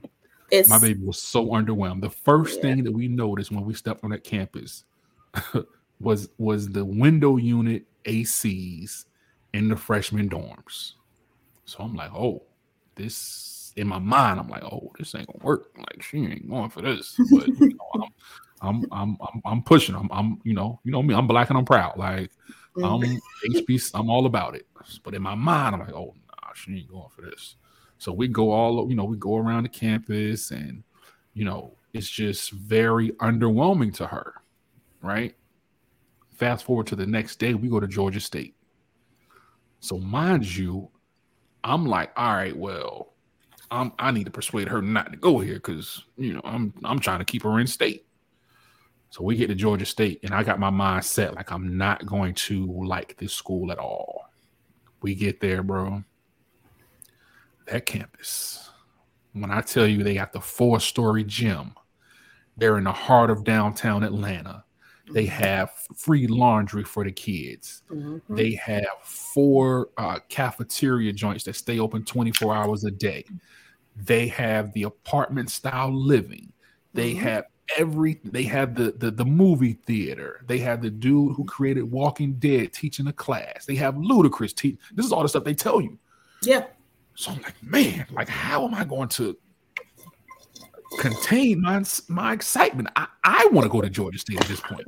It's, My baby was so underwhelmed. The first yeah. thing that we noticed when we stepped on that campus <laughs> was was the window unit ACs in the freshman dorms. So I'm like, oh, this in my mind, I'm like, oh, this ain't gonna work. Like she ain't going for this. <laughs> But you know, I'm, I'm, I'm, I'm, pushing. I'm, I'm, you know, you know me. I'm black and I'm proud. Like I'm HB. I'm all about it. But in my mind, I'm like, oh, nah, she ain't going for this. So we go all, you know, we go around the campus, and you know, it's just very underwhelming to her, right? Fast forward to the next day, we go to Georgia State. So mind you, I'm like, all right, well, I'm, I need to persuade her not to go here because you know I'm I'm trying to keep her in state. So we get to Georgia State, and I got my mind set like I'm not going to like this school at all. We get there, bro. That campus, when I tell you they got the four story gym, they're in the heart of downtown Atlanta. They mm-hmm. have free laundry for the kids. Mm-hmm. They have four uh, cafeteria joints that stay open 24 hours a day. They have the apartment style living. They mm-hmm. have every they have the, the the movie theater they have the dude who created walking dead teaching a class they have Ludacris teach this is all the stuff they tell you yeah so i'm like man like how am i going to contain my my excitement. I, I want to go to Georgia State at this point.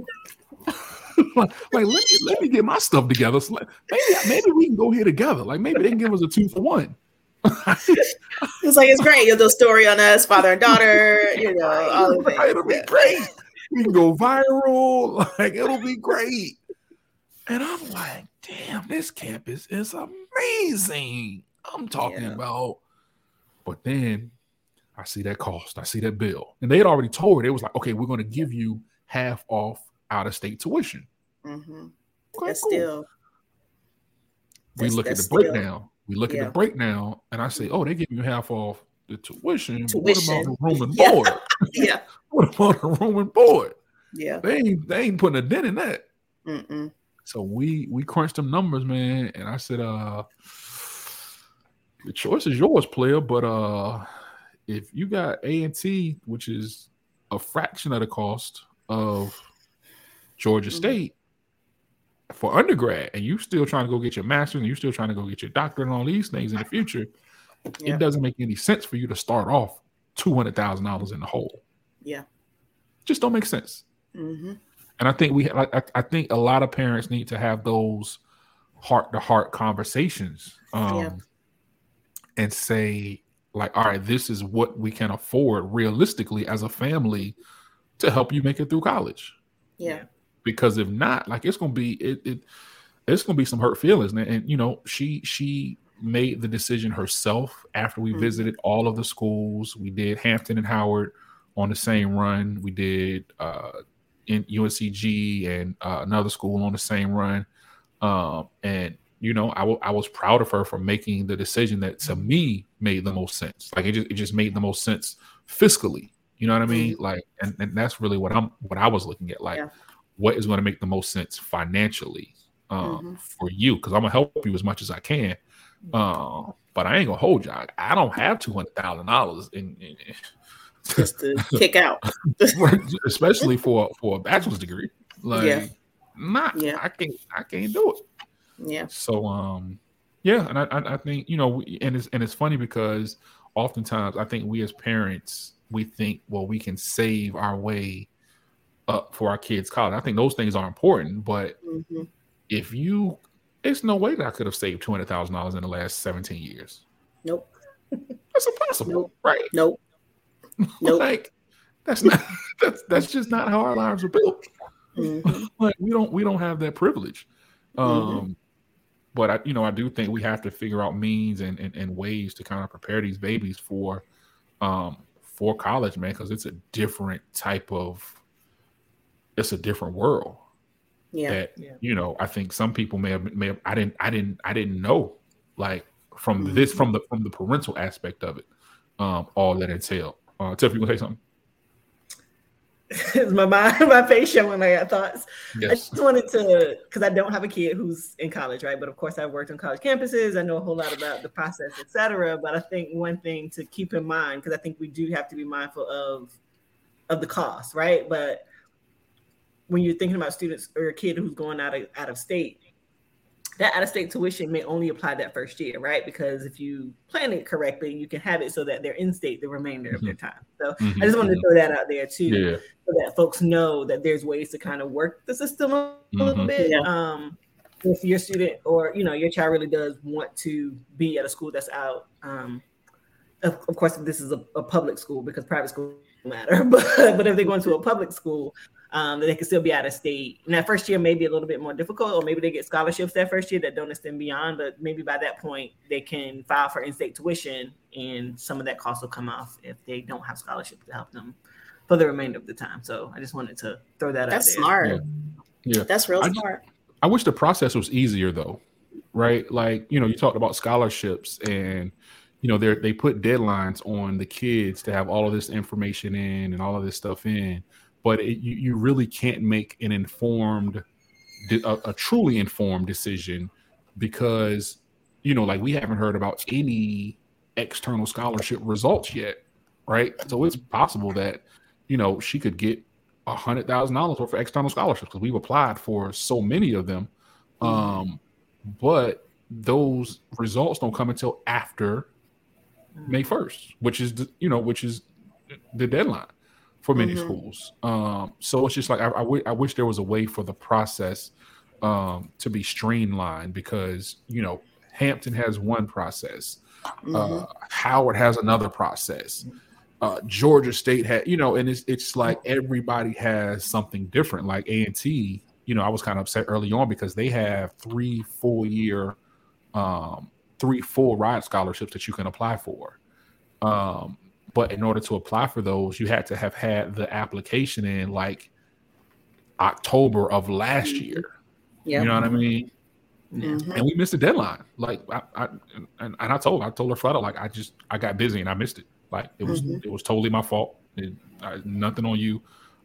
<laughs> like, like, let me let me get my stuff together. So like, maybe maybe we can go here together. Like maybe they can give us a two for one. <laughs> it's like it's great. You'll do a story on us, father and daughter. You know, <laughs> all of it. it'll be great. We can go viral. Like it'll be great. And I'm like, damn, this campus is amazing. I'm talking yeah. about. But then I see that cost. I see that bill. And they had already told her, it was like, okay, we're going to give you half off out of state tuition. Mm-hmm. Okay, cool. still. We look at the still, breakdown. We look yeah. at the breakdown, and I say, oh, they give you half off the tuition. tuition. What about the room and board? <laughs> yeah. <laughs> what about the room and board? Yeah. They ain't they ain't putting a dent in that. Mm-mm. So we we crunched them numbers, man, and I said, uh, the choice is yours, player, but uh if you got A and T, which is a fraction of the cost of Georgia mm-hmm. State for undergrad, and you still trying to go get your master's, and you're still trying to go get your doctorate and all these things in the future, yeah. it doesn't make any sense for you to start off two hundred thousand dollars in the hole. Yeah, just don't make sense. Mm-hmm. And I think we, I, I think a lot of parents need to have those heart to heart conversations, um, yeah. And say, like, all right, this is what we can afford realistically as a family to help you make it through college. Yeah. Because if not, like it's gonna be it, it it's gonna be some hurt feelings. And, and you know, she she made the decision herself after we mm-hmm. visited all of the schools. We did Hampton and Howard on the same run. We did uh in UNCG and uh, another school on the same run. Um, and you know, I, w- I was proud of her for making the decision that to me made the most sense. Like it just it just made the most sense fiscally. You know what I mean? Mm-hmm. Like, and, and that's really what I'm what I was looking at. Like, yeah. what is going to make the most sense financially um, mm-hmm. for you? Because I'm gonna help you as much as I can. Uh, but I ain't gonna hold you. I, I don't have two hundred thousand dollars in, in just to <laughs> kick out, especially for for a bachelor's degree. <laughs> Like, yeah. not yeah. I can't I can't do it. Yeah. So um, yeah, and I I think you know, and it's and it's funny because oftentimes I think we as parents we think, well, we can save our way up for our kids' college. I think those things are important, but mm-hmm. if you, it's no way that I could have saved two hundred thousand dollars in the last seventeen years. Nope, <laughs> that's impossible, nope. right? Nope, <laughs> nope. like that's not <laughs> that's that's just not how our lives are built. Mm-hmm. like we don't we don't have that privilege. Mm-hmm. Um, mm-hmm. But I you know I do think we have to figure out means and, and, and ways to kind of prepare these babies for um for college, man, because it's a different type of it's a different world. Yeah. That yeah. you know, I think some people may have may have I didn't I didn't I didn't know like from mm-hmm. this from the from the parental aspect of it, um, all that entailed. Uh Tiff, you gonna say something? <laughs> my mind, <laughs> my face showing I got thoughts. Yes. I just wanted to, because I don't have a kid who's in college, right? But of course, I've worked on college campuses. I know a whole lot about the process, etc. But I think one thing to keep in mind, because I think we do have to be mindful of of the cost, right? But when you're thinking about students or a kid who's going out of out of state, that out of state tuition may only apply that first year, right? Because if you plan it correctly, you can have it so that they're in state the remainder mm-hmm. of their mm-hmm. time. So mm-hmm. I just wanted to throw that out there too, yeah. so that folks know that there's ways to kind of work the system a mm-hmm. little bit. Yeah. Um, if your student or you know your child really does want to be at a school that's out, um, of, of course, this is a, a public school because private schools matter, <laughs> but but if they're going to a public school, um, that they can still be out of state. And that first year may be a little bit more difficult, or maybe they get scholarships that first year that don't extend beyond. But maybe by that point, they can file for in-state tuition, and some of that cost will come off if they don't have scholarships to help them for the remainder of the time. So I just wanted to throw that That's out. That's smart. Yeah. yeah. That's real I, smart. I wish the process was easier though, right? Like you know, you talked about scholarships and you know they they put deadlines on the kids to have all of this information in and all of this stuff in but it, you, you really can't make an informed a, a truly informed decision because you know like we haven't heard about any external scholarship results yet right? So it's possible that you know she could get a hundred thousand dollars worth of external scholarships because we've applied for so many of them. Um but those results don't come until after may 1st which is the, you know which is the deadline for many mm-hmm. schools. Um, so it's just like I, I, w- I wish there was a way for the process um, to be streamlined because you know Hampton has one process, mm-hmm. uh, Howard has another process, uh, Georgia State had you know, and it's it's like everybody has something different. Like A and T, you know, I was kind of upset early on because they have three full year, um, three full ride scholarships that you can apply for. Um, but in order to apply for those, you had to have had the application in like October of last mm-hmm. year. Yeah. You know what I mean? Mm-hmm. And we missed the deadline. Like I, I and, and, I told I told her flat out like I just I got busy and I missed it. Like it was mm-hmm. it was totally my fault. It, I, nothing on you.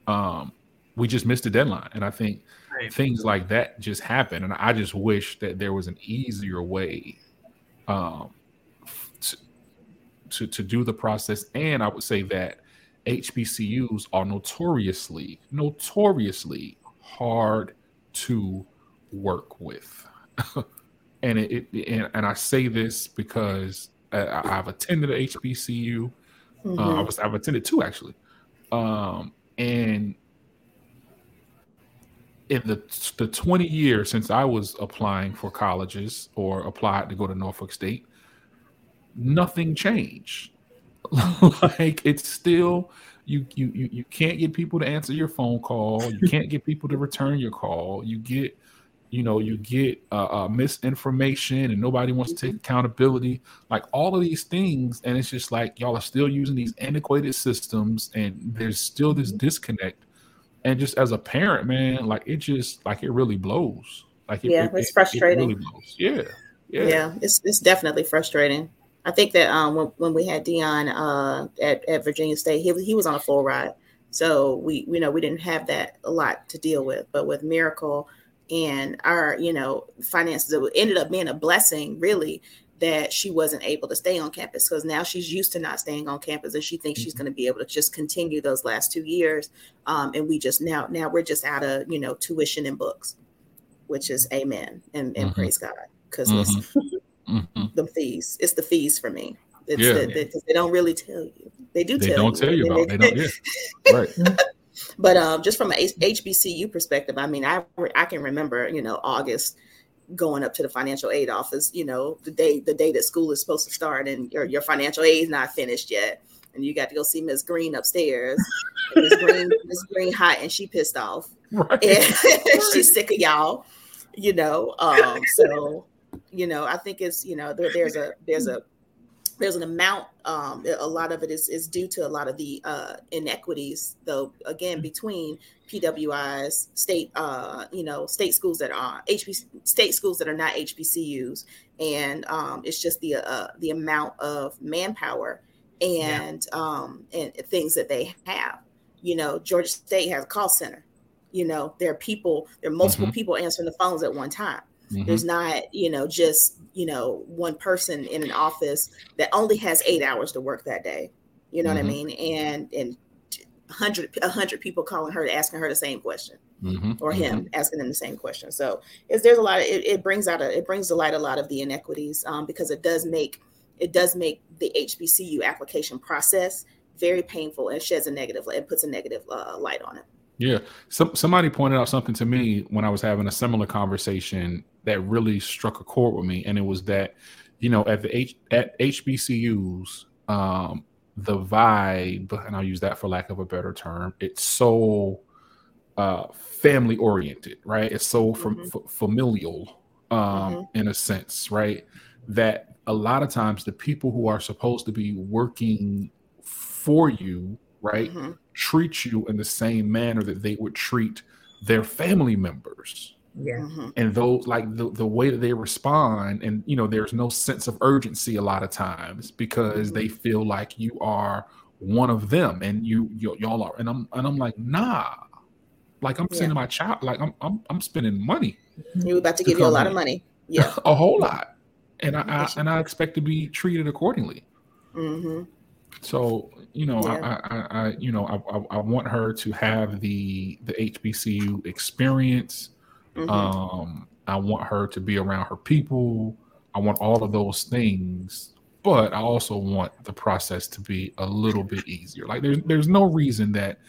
Um, we just missed the deadline, and I think right. things like that just happen. And I just wish that there was an easier way um, to to do the process. And I would say that HBCUs are notoriously notoriously hard to work with. <laughs> and it, it, and, and I say this because I, have attended a HBCU. Mm-hmm. Uh, I was I've attended two actually, um, and in the the 20 years since I was applying for colleges or applied to go to Norfolk State, nothing changed. <laughs> like it's still you, you you you can't get people to answer your phone call. You can't get people to return your call. You get you know you get uh, uh, misinformation and nobody wants to take accountability. Like all of these things and it's just like y'all are still using these antiquated systems and there's still this disconnect. And just as a parent man like it just like it really blows. Like it, yeah it, it's it, frustrating. really yeah yeah. Yeah it's, it's definitely frustrating i think that um when, when we had dion uh at, at virginia state he, he was on a full ride so we you know we didn't have that a lot to deal with but with miracle and our you know finances it ended up being a blessing really that she wasn't able to stay on campus because now she's used to not staying on campus and she thinks she's mm-hmm. going to be able to just continue those last two years um, and we just now now we're just out of you know tuition and books which is amen and, and mm-hmm. praise god because mm-hmm. Mm-hmm. the fees it's the fees for me it's yeah. the, the, they don't really tell you they do they tell don't you. tell you about they, they don't yeah. <laughs> right But um, just from a HBCU perspective, I mean, I I can remember, you know, August going up to the financial aid office, you know, the day the day that school is supposed to start, and your your financial aid is not finished yet, and you got to go see Miss Green upstairs. Miss Green, <laughs> Miss Green hot, and she pissed off, right. and <laughs> she's sick of y'all, you know. Um, so, you know, I think it's you know there, there's a there's a there's an amount um, a lot of it is, is due to a lot of the uh, inequities though again mm-hmm. between pwis state uh, you know state schools that are hbc state schools that are not hbcus and um, it's just the uh, the amount of manpower and yeah. um, and things that they have you know georgia state has a call center you know there are people there are multiple mm-hmm. people answering the phones at one time mm-hmm. there's not you know just you know one person in an office that only has eight hours to work that day you know mm-hmm. what i mm-hmm. mean and and 100 a 100 people calling her asking her the same question mm-hmm. or him mm-hmm. asking them the same question so is there's a lot of it, it, brings out a it brings to light a lot of the inequities um, because it does make it does make the hbcu application process very painful and sheds a negative it puts a negative uh, light on it yeah. Some somebody pointed out something to me when I was having a similar conversation that really struck a chord with me, and it was that, you know, at the H at HBCUs, um, the vibe, and I'll use that for lack of a better term, it's so uh, family oriented, right? It's so mm-hmm. f- familial, um, mm-hmm. in a sense, right? That a lot of times the people who are supposed to be working for you, right, mm-hmm treat you in the same manner that they would treat their family members. Yeah. Mm-hmm. And those like the, the way that they respond, and you know, there's no sense of urgency a lot of times because mm-hmm. they feel like you are one of them and you, you y'all are and I'm and I'm like, nah. Like I'm yeah. saying to my child, like I'm I'm I'm spending money. You're about to, to give you a lot in. of money. Yeah. <laughs> a whole lot. And I, I, and I expect to be treated accordingly. Mm-hmm. So you know, yeah. I, I, I, you know, I, I, want her to have the the HBCU experience. Mm-hmm. Um, I want her to be around her people. I want all of those things but I also want the process to be a little bit easier. Like there's there's no reason that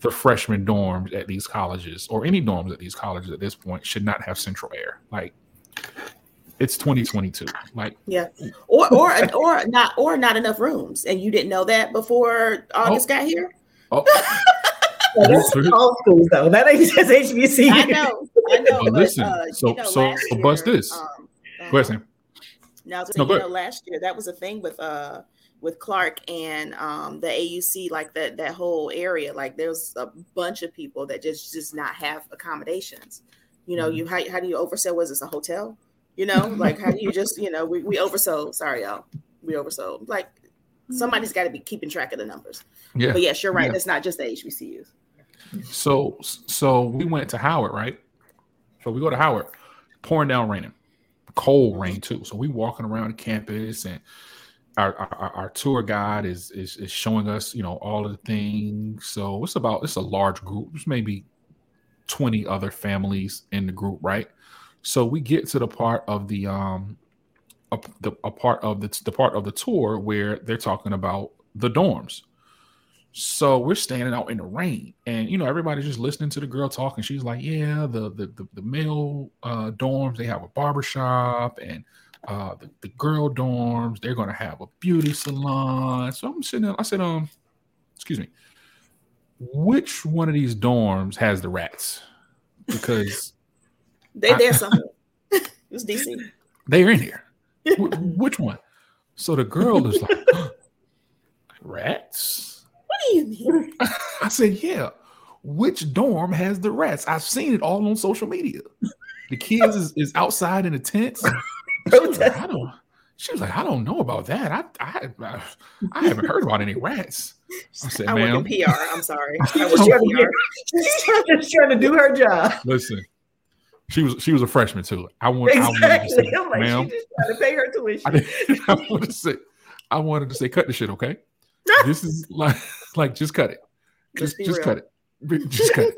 the freshman dorms at these colleges or any dorms at these colleges at this point should not have central air. Like it's 2022. Like yeah, or or or not or not enough rooms, and you didn't know that before August oh, got here. Oh. <laughs> well, that's all schools though. That ain't just HBC. I know, I know. But, listen, uh, so you know, so, so bust this. Um, Go ahead, Sam. Now, so, no, you know, last year that was a thing with uh with Clark and um, the AUC, like that that whole area. Like there's a bunch of people that just just not have accommodations. You know, mm-hmm. you how, how do you oversell? Was this a hotel? You know, <laughs> like how you just you know we we oversold. Sorry, y'all, we oversold. Like somebody's got to be keeping track of the numbers. Yeah, but yes, you're right. Yeah. It's not just the HBCUs. So so we went to Howard, right? So we go to Howard, pouring down raining, cold rain too. So we walking around campus and our, our, our, tour guide is, is is showing us, you know, all of the things. So it's about it's a large group. There's maybe 20 other families in the group, right? So we get to the part of the um a, the, a part of the the part of the tour where they're talking about the dorms. So we're standing out in the rain, and you know everybody's just listening to the girl talking. She's like, "Yeah, the the the, the male uh, dorms they have a barbershop, and uh, the, the girl dorms, they're to have a beauty salon. So I'm sitting there, I said, um, excuse me, which one of these dorms has the rats? Because they there somewhere. <laughs> it's DC. They're in here. Wh- <laughs> which one? So the girl is like, <gasps> rats? What do you mean? <laughs> I said, yeah. Which dorm has the rats? I've seen it all on social media. The kids is, is outside in the tents. She was, like, I don't, she was like, I don't know about that. I I, I, haven't heard about any rats. I said, I ma'am. Work in PR. I'm sorry. I was trying to, she's trying to do her job. Listen, she was she was a freshman too. I want exactly. I wanted to say, I'm like, ma'am, just trying to pay her tuition. I, <laughs> I wanted to say, I wanted to say, cut the shit, okay? <laughs> this is like like just cut it. Just just, cut it. Just cut it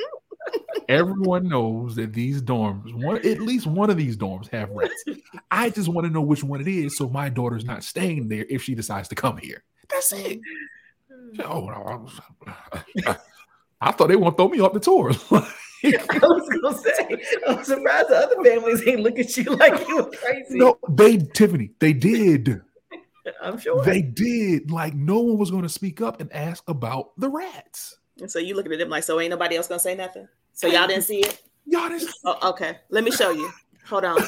everyone knows that these dorms, one at least one of these dorms have rats. I just want to know which one it is, so my daughter's not staying there if she decides to come here. That's it. Hmm. Oh, I, I thought they want to throw me off the tour. <laughs> <laughs> I was gonna say, I'm surprised the other families ain't look at you <laughs> like you were crazy. No, they Tiffany, they did. <laughs> I'm sure they did. Like no one was going to speak up and ask about the rats. And so you looking at them like, so ain't nobody else gonna say nothing? So y'all didn't see it? Y'all didn't. Oh, okay, let me show you. Hold on.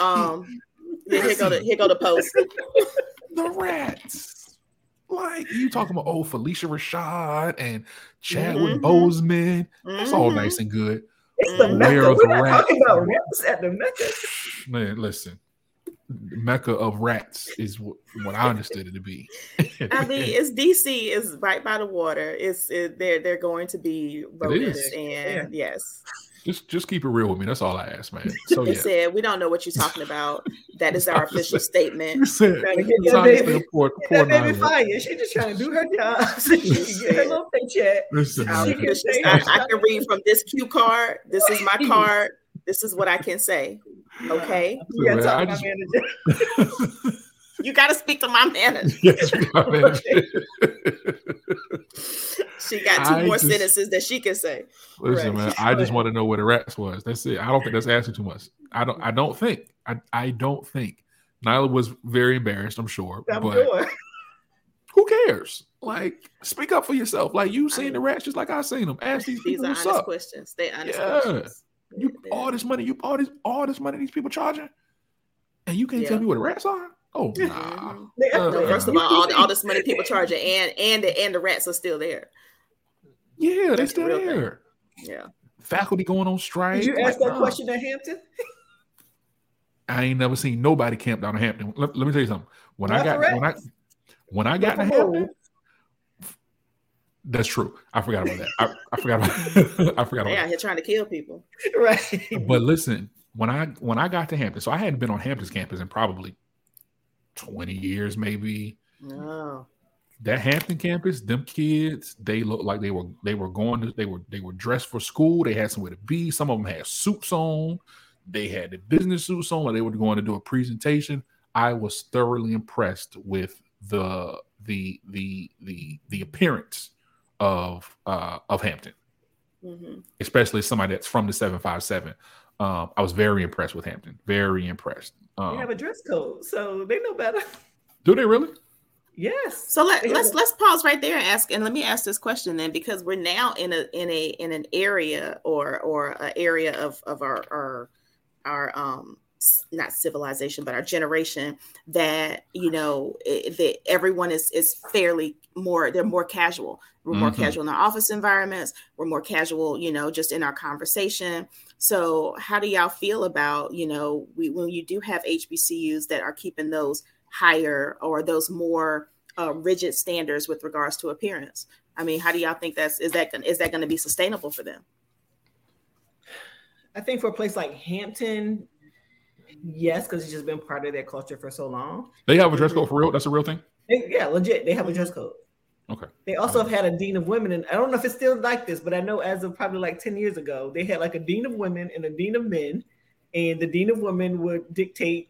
Um, yeah, here go the here go the post. the rats. Like you talking about old Phylicia Rashad and Chadwick mm-hmm. Boseman. That's all mm-hmm. nice and good. It's the Mecca. We're not talking about rats at the Mecca. Man, listen. Mecca of rats is what, what I understood it to be. <laughs> I mean, it's DC is right by the water. It's it, they're they're going to be rodents, and yeah. yes. Just just keep it real with me. That's all I ask, man. <laughs> So yeah. said we don't know what you're talking about. That is our <laughs> official statement. You said, get that baby, poor, poor that baby fired. She's just trying to do her <laughs> job she get her little paycheck. Listen, I, I can read from this cue card. This is my card. This is what I can say. Okay. You gotta talk just... you gotta speak to my manager. <laughs> Yes, my manager. <laughs> she got two I more just... sentences that she can say. Listen, right. man, I just want to know where the rats was. That's it. I don't think that's asking too much. I don't I don't think. I, I don't think. Nyla was very embarrassed, I'm sure. I'm but sure. <laughs> who cares? Like, speak up for yourself. Like you seen the rats just like I seen them. Ask these, these people what's up. questions. They honest yeah. questions. You all this money, you all this all this money these people charging, and you can't yeah. tell me what the rats are. Oh <laughs> nah. Uh, first of all, all, all, this money people <laughs> charging, and and the and the rats are still there. Yeah, they're still the there. Thing. Yeah. Faculty going on strike. Did you ask like, that question at Hampton? I ain't never seen nobody camp down in Hampton. Let, let me tell you something. When Not I got when I when I got to Hampton, that's true. I forgot about that. I, I forgot about. <laughs> I forgot about. Yeah, he's trying to kill people. right. But listen, when I when I got to Hampton, so I hadn't been on Hampton's campus in probably twenty years, maybe. No. That Hampton campus, them kids, they looked like they were they were going to they were they were dressed for school. They had somewhere to be. Some of them had suits on. They had the business suits on, like they were going to do a presentation. I was thoroughly impressed with the the the the the appearance of uh of Hampton, mm-hmm. especially somebody that's from the seven five seven. Um, I was very impressed with Hampton. Very impressed. Um, they have a dress code, so they know better. Do they really? Yes. So let, let's let's pause right there and ask, and let me ask this question then, because we're now in a in a in an area or or an area of of our our our um not civilization but our generation that you know that everyone is is fairly more they're more casual we're more mm-hmm. casual in our office environments we're more casual you know just in our conversation so how do y'all feel about you know we when you do have hbcus that are keeping those higher or those more uh, rigid standards with regards to appearance i mean how do y'all think that's is that is that going to be sustainable for them I think for a place like Hampton, yes, because it's just been part of their culture for so long. They have a dress code for real. That's a real thing. They, yeah, legit. They have a dress code. Okay. They also have had a dean of women, and I don't know if it's still like this, but I know as of probably like ten years ago, they had like a dean of women and a dean of men, and the dean of women would dictate,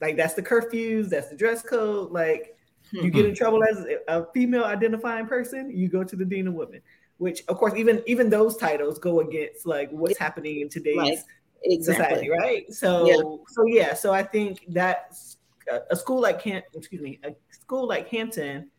like that's the curfews, that's the dress code. Like you get in hmm. trouble as a female identifying person, you go to the dean of women. Which, of course, even even those titles go against like what's happening in today's exactly. society, right? So yeah. so yeah, so I think that a school like Camp, excuse me, a school like Hampton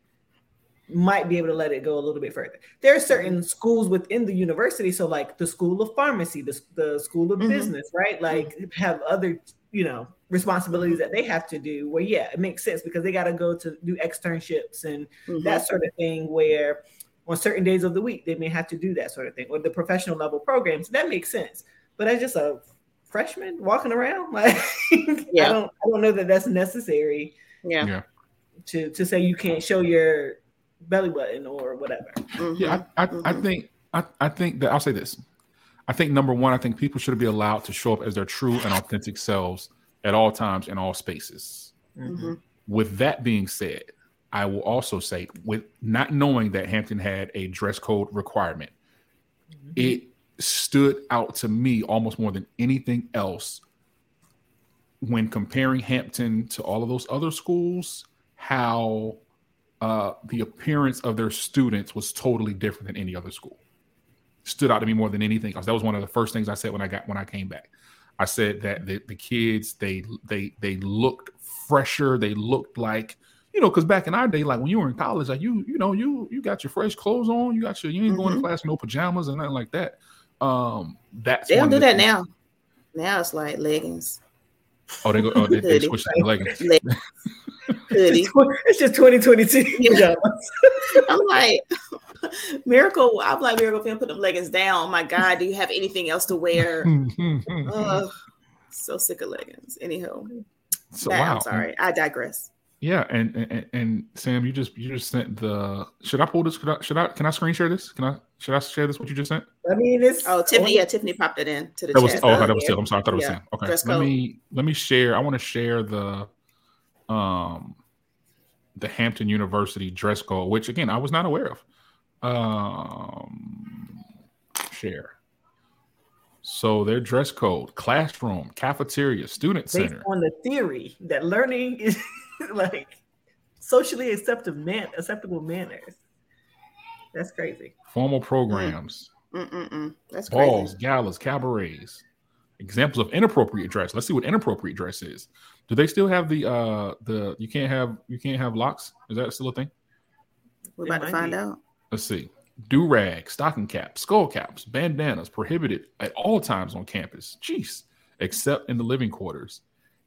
might be able to let it go a little bit further. There are certain mm-hmm. schools within the university, so like the School of Pharmacy, the, the School of mm-hmm. Business, right? Like mm-hmm. have other, you know, responsibilities that they have to do. Where yeah, it makes sense because they got to go to do externships and mm-hmm. that sort of thing. Where on certain days of the week they may have to do that sort of thing, or the professional level programs. That makes sense but as just a freshman walking around, <laughs> like yeah. I don't I don't know that that's necessary. Yeah. yeah. To to say you can't show your belly button or whatever. Mm-hmm. Yeah, I I, mm-hmm. I think I, I think that I'll say this. I think number one, I think people should be allowed to show up as their true and authentic selves at all times in all spaces. Mm-hmm. With that being said, I will also say, with not knowing that Hampton had a dress code requirement, mm-hmm. it stood out to me almost more than anything else when comparing Hampton to all of those other schools, how uh, the appearance of their students was totally different than any other school. Stood out to me more than anything else. That was one of the first things I said when I got when I came back. I said that the, the kids they they they looked fresher. They looked like you know, because back in our day, like when you were in college, like you you know you you got your fresh clothes on, you got your you ain't mm-hmm. going to mm-hmm. class no pajamas and nothing like that. Um, that's they don't do that things. now. Now it's like leggings. Oh, they go. Oh, they, they <laughs> switch to <laughs> leggings. <laughs> Hoodie. It's just 2022. <laughs> Yeah. I'm like, <laughs> Miracle. I'm like, Miracle Finn, put them leggings down. Oh my God, do you have anything else to wear? <laughs> uh, so sick of leggings. Anyhow, so, wow. I'm sorry. I digress. Yeah, and, and and Sam, you just you just sent the. Should I pull this? Should I, should I? Can I screen share this? Can I? Should I share this? What you just sent? I mean, it's oh Tiffany. Yeah, Tiffany popped it in to the that chat. Was, oh, that was Tiff. I'm sorry. I thought it was yeah. Sam. Okay, Dress let code. me let me share. I want to share the um the Hampton University dress code, which again I was not aware of. Um, share. So their dress code, classroom, cafeteria, student Based center. On the theory that learning is <laughs> like socially acceptable man acceptable manners. That's crazy. Formal programs. Mm. That's balls, crazy. galas, cabarets. Examples of inappropriate dress. Let's see what inappropriate dress is. Do they still have the uh the you can't have you can't have locks? Is that still a thing? We're about to find be. out. Let's see. Do rag, stocking caps, skull caps, bandanas prohibited at all times on campus. Jeez, except in the living quarters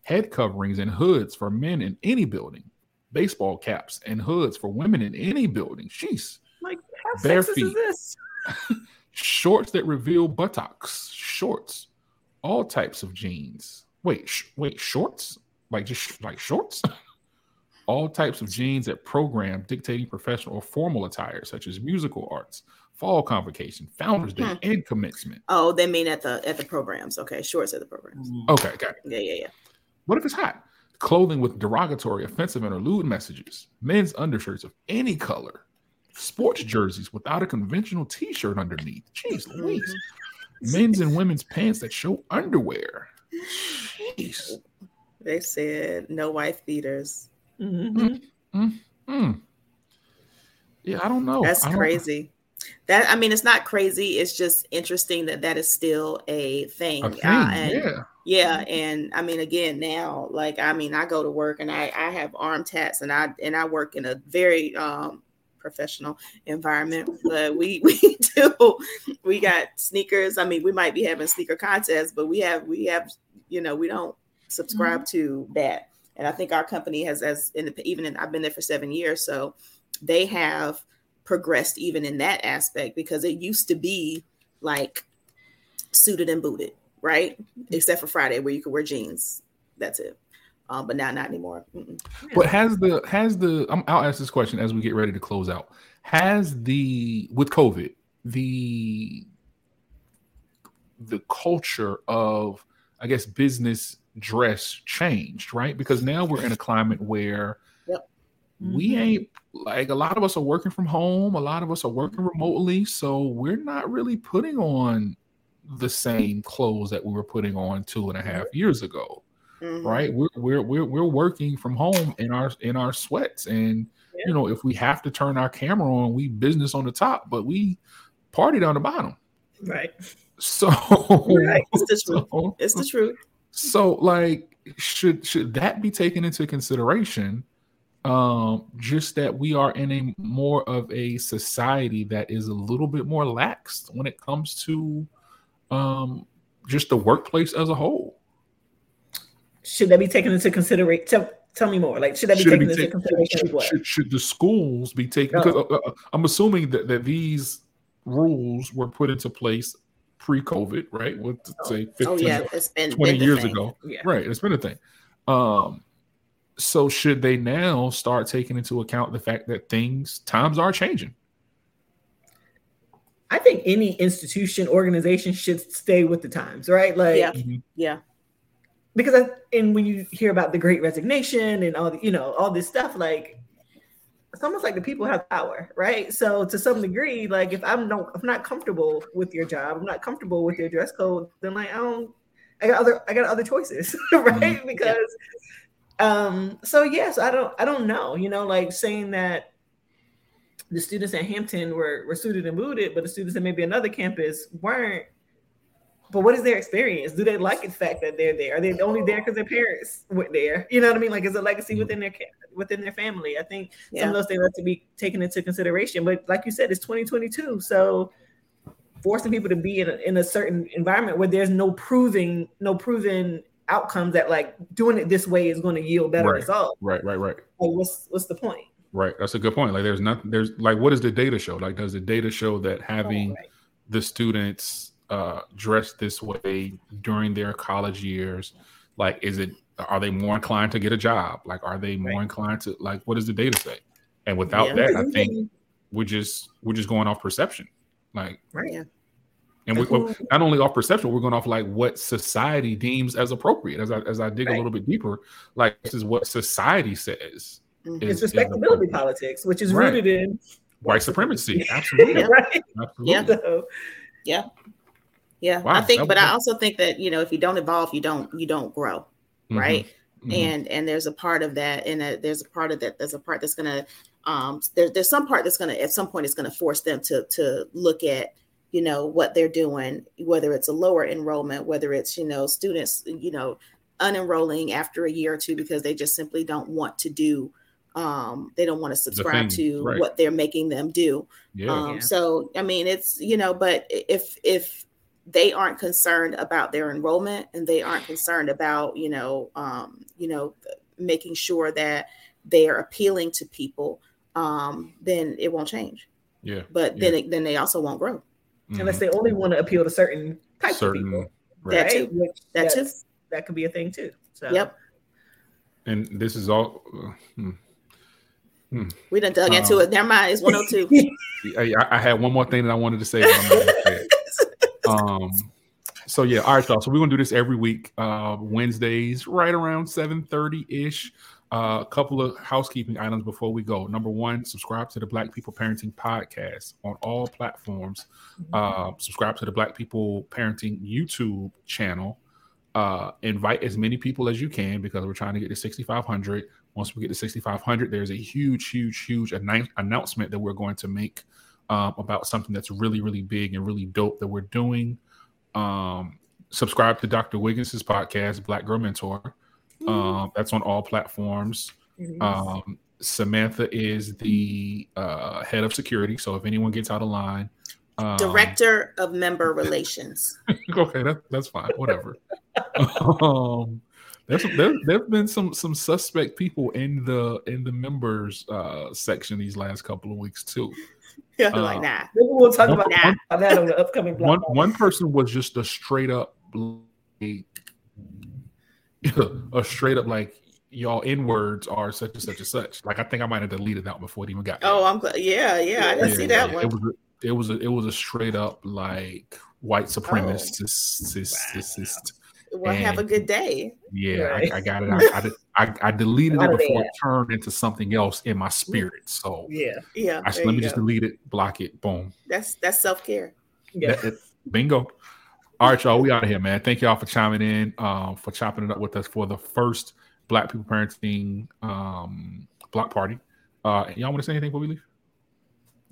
head coverings and hoods for men in any building, baseball caps and hoods for women in any building. Jeez. Like, how bare feet. <laughs> shorts that reveal buttocks, shorts, all types of jeans. Wait, sh- wait, shorts? Like just like shorts? <laughs> all types of jeans that program dictating professional or formal attire, such as musical arts, fall convocation, Founders Day, hmm. and commencement. Oh, they mean at the at the programs. Okay, shorts at the programs. Okay, got it. Yeah, yeah, yeah. What if it's hot? Clothing with derogatory, offensive, and or lewd messages. Men's undershirts of any color. Sports jerseys without a conventional t-shirt underneath. Jeez Louise. Men's and women's pants that show underwear. Jeez. They said no wife beaters. Mm-hmm. Mm-hmm. Yeah, I don't know. That's crazy. That I mean, it's not crazy. It's just interesting that that is still a thing. A thing uh, and, yeah. Yeah, and I mean, again, now, like, I mean, I go to work and I I have arm tats and I and I work in a very um professional environment, but we <laughs> we do we got sneakers. I mean, we might be having sneaker contests, but we have we have you know we don't subscribe mm-hmm. to that. And I think our company has as in the, even in, I've been there for seven years, so they have progressed even in that aspect because it used to be like suited and booted, right? Except for Friday where you could wear jeans. That's it. Um, but now not anymore. Mm-mm. But has the has the um, I'll ask this question as we get ready to close out. Has the with COVID the the culture of I guess business dress changed, right? Because now we're in a climate where yep. we mm-hmm. ain't like a lot of us are working from home, a lot of us are working remotely, so we're not really putting on the same clothes that we were putting on two and a half years ago. Mm-hmm. Right? We're, we're we're we're working from home in our in our sweats. And yeah. you know, if we have to turn our camera on, we business on the top, but we party on the bottom. Right. So right. it's the <laughs> truth. So, it's the truth. So like should should that be taken into consideration? Um, just that we are in a more of a society that is a little bit more lax when it comes to um just the workplace as a whole. Should that be taken into consideration? Tell, tell me more. Like, should that be should taken be into consideration? Should, should, should, the schools be taken? Because uh, uh, I'm assuming that, that these rules were put into place pre-COVID, right? With oh. say 15, oh, yeah. it's been, 20 been years ago. Yeah. Right. It's been a thing. Um, so should they now start taking into account the fact that things times are changing? I think any institution, organization should stay with the times, right? Like, yeah, mm-hmm. yeah. Because I, and when you hear about the Great Resignation and all the, you know, all this stuff, like it's almost like the people have power, right? So to some degree, like if I'm no, I'm not comfortable with your job, I'm not comfortable with your dress code, then like I don't, I got other, I got other choices, <laughs> right? Mm-hmm. Because, um, so yes, I don't, I don't know, you know, like saying that the students at Hampton were were suited and booted, but the students at maybe another campus weren't but what is their experience? Do they like the fact that they're there? Are they only there because their parents went there? You know what I mean? Like, is a legacy within their within their family? I think yeah. some of those things have to be taken into consideration. But like you said, it's 2022, so forcing people to be in a, in a certain environment where there's no proving, no proven outcomes that like doing it this way is going to yield better right. results. Right, right, right. Like, what's what's the point? Right, that's a good point. Like, there's nothing. There's like, what does the data show? Like, does the data show that having oh, right. the students uh, dress this way during their college years? Like, is it are they more inclined to get a job? Like, are they more right. inclined to like what does the data say? And without yeah. that, I think <laughs> we're just we're just going off perception. Like, right. Yeah. And we, are not only off perception, we're going off like what society deems as appropriate. As I as I dig right. a little bit deeper, like this is what society says. Mm-hmm. Is, it's respectability politics, which is right. rooted in white supremacy. <laughs> Absolutely. right. Absolutely. Yeah. So, yeah. Yeah, wow, I think, but I also think that you know, if you don't evolve, you don't you don't grow, mm-hmm. right? Mm-hmm. And and there's a part of that, and a, there's a part of that. There's a part that's gonna, um, there, there's some part that's gonna at some point it's gonna force them to to look at you know what they're doing, whether it's a lower enrollment, whether it's you know students you know unenrolling after a year or two because they just simply don't want to do um they don't want to subscribe to right. what they're making them do yeah. um yeah. so i mean it's you know but if if they aren't concerned about their enrollment and they aren't concerned about you know um, you know making sure that they are appealing to people um, then it won't change yeah but yeah. then it, then they also won't grow mm-hmm. unless they only want to appeal to certain types certain, of people right. that too Which that too that could be a thing too so yep and this is all uh, hmm. Hmm. We done dug um, into it. Never mind. It's 102. <laughs> I, I, had one more thing that I wanted to say. <laughs> um, so yeah, all right, y'all. So we're gonna do this every week, uh, Wednesdays, right around seven thirty ish. Uh, a couple of housekeeping items before we go. Number one, subscribe to the Black People Parenting Podcast on all platforms. Uh, subscribe to the Black People Parenting YouTube channel. uh, invite as many people as you can because we're trying to get to 6,500. Once we get to 6,500, there's a huge, huge, huge annou- announcement that we're going to make um, about something that's really, really big and really dope that we're doing. Um, subscribe to Dr. Wiggins' podcast, Black Girl Mentor. Um, that's on all platforms. Mhm. Um, Samantha is the uh, head of security. So if anyone gets out of line, um, Director of Member Relations. <laughs> okay, that, that's fine. Whatever. <laughs> um, there's there there've been some some suspect people in the in the members uh, section these last couple of weeks too. <laughs> Yeah, Uh, like nah. Maybe we'll talk One- about one- that on the upcoming One blog. one person was just a straight up like, <laughs> a straight up like y'all n words are such and such and such. Like I think I might have deleted that before it even got. there. Oh, I'm glad. Yeah, yeah, I didn't Yeah, see that yeah, one. It was a, it was a, it was a straight up like white supremacist. well, have a good day. Yeah, Right. I, I got it. I, I, <laughs> did- I, I deleted Out it before there. it turned into something else in my spirit. So Yeah, Yeah, I said, let me you just delete it, block it, boom. That's that's self care. yeah. That- bingo. All right, y'all. We out of here, man. Thank y'all for chiming in, um, for chopping it up with us for the first Black People Parenting um, block party. Uh, y'all want to say anything before we leave?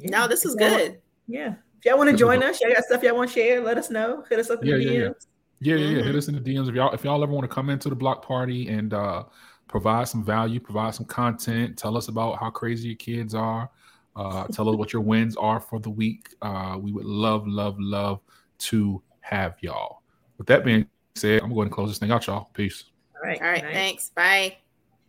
No, this is If want- good. Yeah. If y'all want to join us, y'all got stuff y'all want to share, let us know. Hit us up in Yeah, the yeah, yeah. DMs. Yeah, yeah, yeah. Mhm. Hit us in the DMs if y'all if y'all ever want to come into the block party and uh, provide some value, provide some content, tell us about how crazy your kids are, uh, tell us what your wins are for the week. Uh, we would love, love, love to have y'all. With that being said, I'm going to close this thing out, y'all. Peace. All right. All right, thanks. Bye.